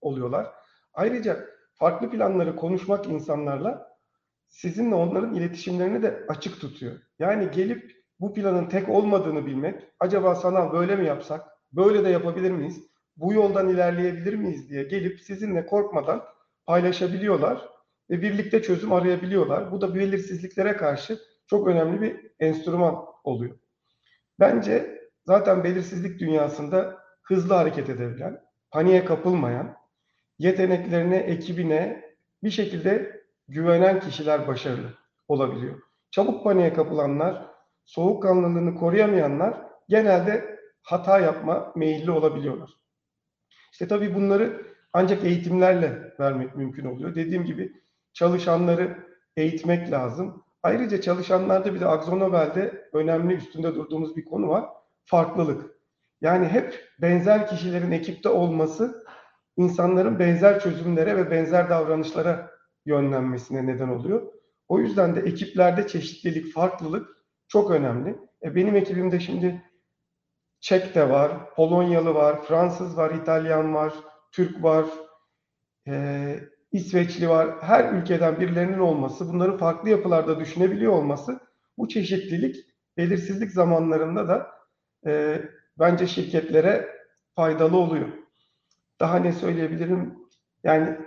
oluyorlar. Ayrıca farklı planları konuşmak insanlarla sizinle onların iletişimlerini de açık tutuyor. Yani gelip bu planın tek olmadığını bilmek, acaba sana böyle mi yapsak, böyle de yapabilir miyiz, bu yoldan ilerleyebilir miyiz diye gelip sizinle korkmadan paylaşabiliyorlar ve birlikte çözüm arayabiliyorlar. Bu da belirsizliklere karşı çok önemli bir enstrüman oluyor. Bence zaten belirsizlik dünyasında hızlı hareket edebilen, paniğe kapılmayan, yeteneklerine, ekibine bir şekilde güvenen kişiler başarılı olabiliyor. Çabuk paniğe kapılanlar, soğukkanlılığını koruyamayanlar genelde hata yapma meyilli olabiliyorlar. İşte tabii bunları ancak eğitimlerle vermek mümkün oluyor. Dediğim gibi çalışanları eğitmek lazım. Ayrıca çalışanlarda bir de Akzo önemli üstünde durduğumuz bir konu var. Farklılık. Yani hep benzer kişilerin ekipte olması insanların benzer çözümlere ve benzer davranışlara yönlenmesine neden oluyor. O yüzden de ekiplerde çeşitlilik, farklılık çok önemli. E benim ekibimde şimdi Çek de var, Polonyalı var, Fransız var, İtalyan var, Türk var, e, İsveçli var. Her ülkeden birilerinin olması, bunların farklı yapılarda düşünebiliyor olması bu çeşitlilik belirsizlik zamanlarında da e, bence şirketlere faydalı oluyor. Daha ne söyleyebilirim? Yani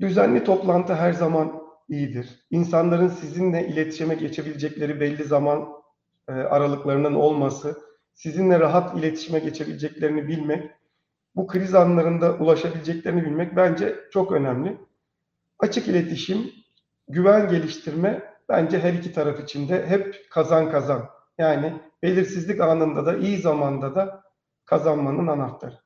düzenli toplantı her zaman iyidir. İnsanların sizinle iletişime geçebilecekleri belli zaman e, aralıklarının olması, sizinle rahat iletişime geçebileceklerini bilmek, bu kriz anlarında ulaşabileceklerini bilmek bence çok önemli. Açık iletişim, güven geliştirme bence her iki taraf için de hep kazan kazan. Yani belirsizlik anında da iyi zamanda da kazanmanın anahtarı.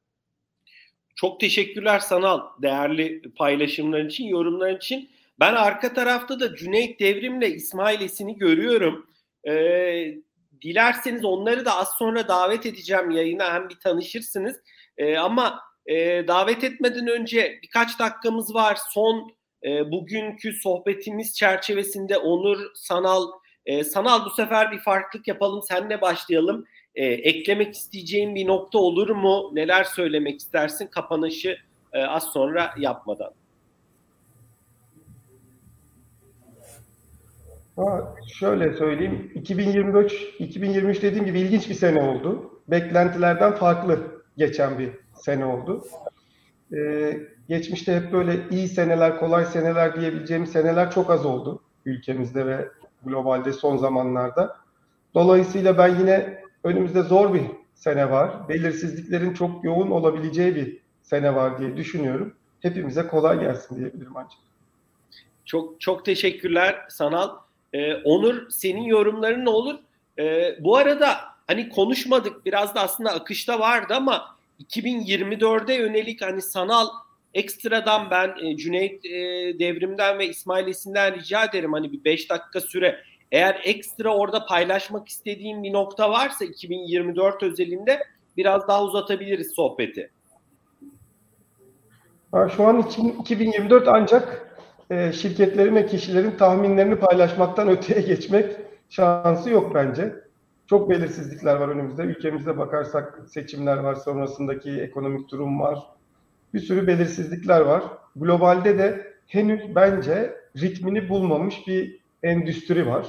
Çok teşekkürler Sanal değerli paylaşımların için, yorumların için. Ben arka tarafta da Cüneyt Devrim'le İsmail Esin'i görüyorum. Ee, dilerseniz onları da az sonra davet edeceğim yayına hem bir tanışırsınız. Ee, ama e, davet etmeden önce birkaç dakikamız var. Son e, bugünkü sohbetimiz çerçevesinde Onur, Sanal, e, Sanal bu sefer bir farklılık yapalım. Senle başlayalım. E, eklemek isteyeceğin bir nokta olur mu? Neler söylemek istersin kapanışı e, az sonra yapmadan? Ha, şöyle söyleyeyim. 2023 2023 dediğim gibi ilginç bir sene oldu. Beklentilerden farklı geçen bir sene oldu. Ee, geçmişte hep böyle iyi seneler, kolay seneler diyebileceğim seneler çok az oldu ülkemizde ve globalde son zamanlarda. Dolayısıyla ben yine önümüzde zor bir sene var. Belirsizliklerin çok yoğun olabileceği bir sene var diye düşünüyorum. Hepimize kolay gelsin diyebilirim ancak. Çok çok teşekkürler Sanal. Ee, Onur senin yorumların ne olur? Ee, bu arada hani konuşmadık biraz da aslında akışta vardı ama 2024'e yönelik hani sanal ekstradan ben e, Cüneyt e, Devrim'den ve İsmail Esin'den rica ederim hani bir 5 dakika süre eğer ekstra orada paylaşmak istediğim bir nokta varsa 2024 özelinde biraz daha uzatabiliriz sohbeti. Şu an için 2024 ancak e, şirketlerin ve kişilerin tahminlerini paylaşmaktan öteye geçmek şansı yok bence. Çok belirsizlikler var önümüzde. Ülkemizde bakarsak seçimler var, sonrasındaki ekonomik durum var. Bir sürü belirsizlikler var. Globalde de henüz bence ritmini bulmamış bir endüstri var.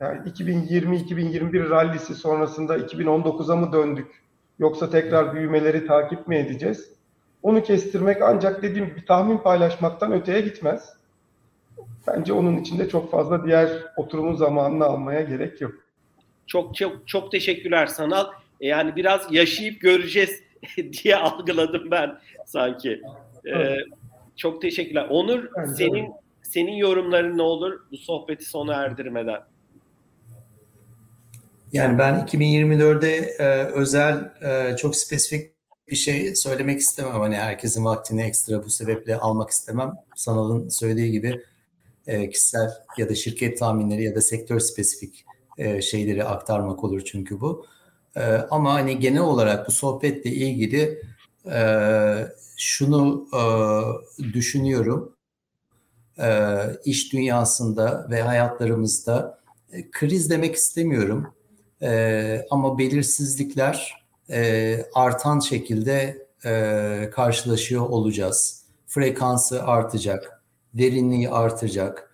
Yani 2020-2021 rallisi sonrasında 2019'a mı döndük? Yoksa tekrar büyümeleri takip mi edeceğiz? Onu kestirmek ancak dediğim gibi tahmin paylaşmaktan öteye gitmez. Bence onun içinde çok fazla diğer oturumun zamanını almaya gerek yok. Çok çok çok teşekkürler Sanal. yani biraz yaşayıp göreceğiz diye algıladım ben sanki. Ee, çok teşekkürler. Onur Bence senin öyle. Senin yorumların ne olur bu sohbeti sona erdirmeden? Yani ben 2024'de e, özel e, çok spesifik bir şey söylemek istemem. Hani herkesin vaktini ekstra bu sebeple almak istemem. Sanal'ın söylediği gibi e, kişisel ya da şirket tahminleri ya da sektör spesifik e, şeyleri aktarmak olur çünkü bu. E, ama hani genel olarak bu sohbetle ilgili e, şunu e, düşünüyorum. E, iş dünyasında ve hayatlarımızda e, kriz demek istemiyorum. E, ama belirsizlikler artan şekilde karşılaşıyor olacağız. Frekansı artacak, derinliği artacak.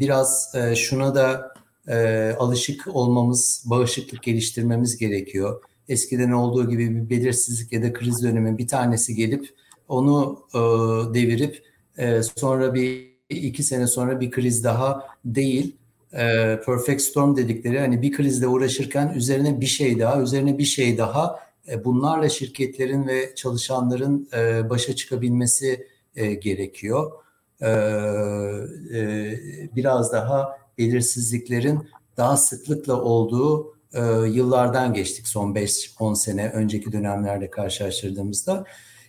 Biraz şuna da alışık olmamız, bağışıklık geliştirmemiz gerekiyor. Eskiden olduğu gibi bir belirsizlik ya da kriz dönemi bir tanesi gelip onu devirip e, sonra bir iki sene sonra bir kriz daha değil e, perfect storm dedikleri hani bir krizle uğraşırken üzerine bir şey daha, üzerine bir şey daha e, bunlarla şirketlerin ve çalışanların e, başa çıkabilmesi e, gerekiyor. E, e, biraz daha belirsizliklerin daha sıklıkla olduğu e, yıllardan geçtik son 5-10 sene önceki dönemlerle karşılaştırdığımızda.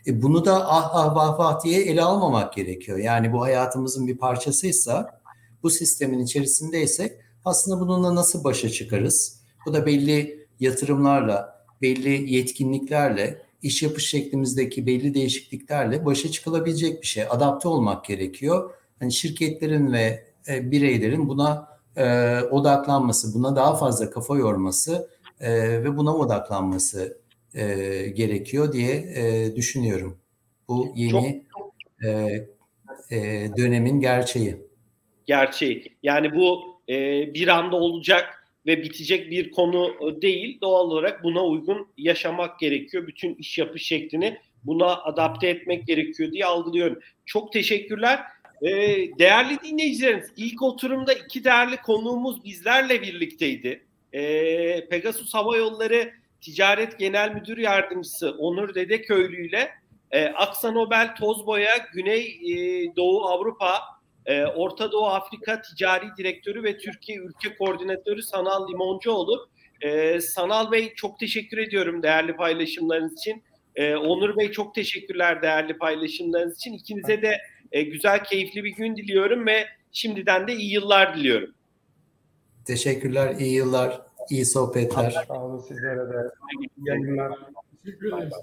E, bunu da ah ah vah vah diye ele almamak gerekiyor. Yani bu hayatımızın bir parçasıysa bu sistemin içerisindeysek aslında bununla nasıl başa çıkarız? Bu da belli yatırımlarla, belli yetkinliklerle, iş yapış şeklimizdeki belli değişikliklerle başa çıkılabilecek bir şey. Adapte olmak gerekiyor. Hani şirketlerin ve e, bireylerin buna e, odaklanması, buna daha fazla kafa yorması e, ve buna odaklanması e, gerekiyor diye e, düşünüyorum. Bu yeni e, e, dönemin gerçeği gerçeği. Yani bu e, bir anda olacak ve bitecek bir konu değil. Doğal olarak buna uygun yaşamak gerekiyor. Bütün iş yapış şeklini buna adapte etmek gerekiyor diye algılıyorum. Çok teşekkürler. E, değerli dinleyicilerimiz, ilk oturumda iki değerli konuğumuz bizlerle birlikteydi. E, Pegasus Hava Yolları Ticaret Genel Müdür Yardımcısı Onur Dedeköylü ile e, Aksa Nobel Tozboya Güney e, Doğu Avrupa ee, Orta Doğu Afrika Ticari Direktörü ve Türkiye Ülke Koordinatörü Sanal Limoncuoğlu. Ee, Sanal Bey çok teşekkür ediyorum değerli paylaşımlarınız için. Ee, Onur Bey çok teşekkürler değerli paylaşımlarınız için. İkinize de e, güzel, keyifli bir gün diliyorum ve şimdiden de iyi yıllar diliyorum. Teşekkürler, iyi yıllar, iyi sohbetler. Sağ olun sizlere de. İyi yayınlar. Teşekkür ederiz.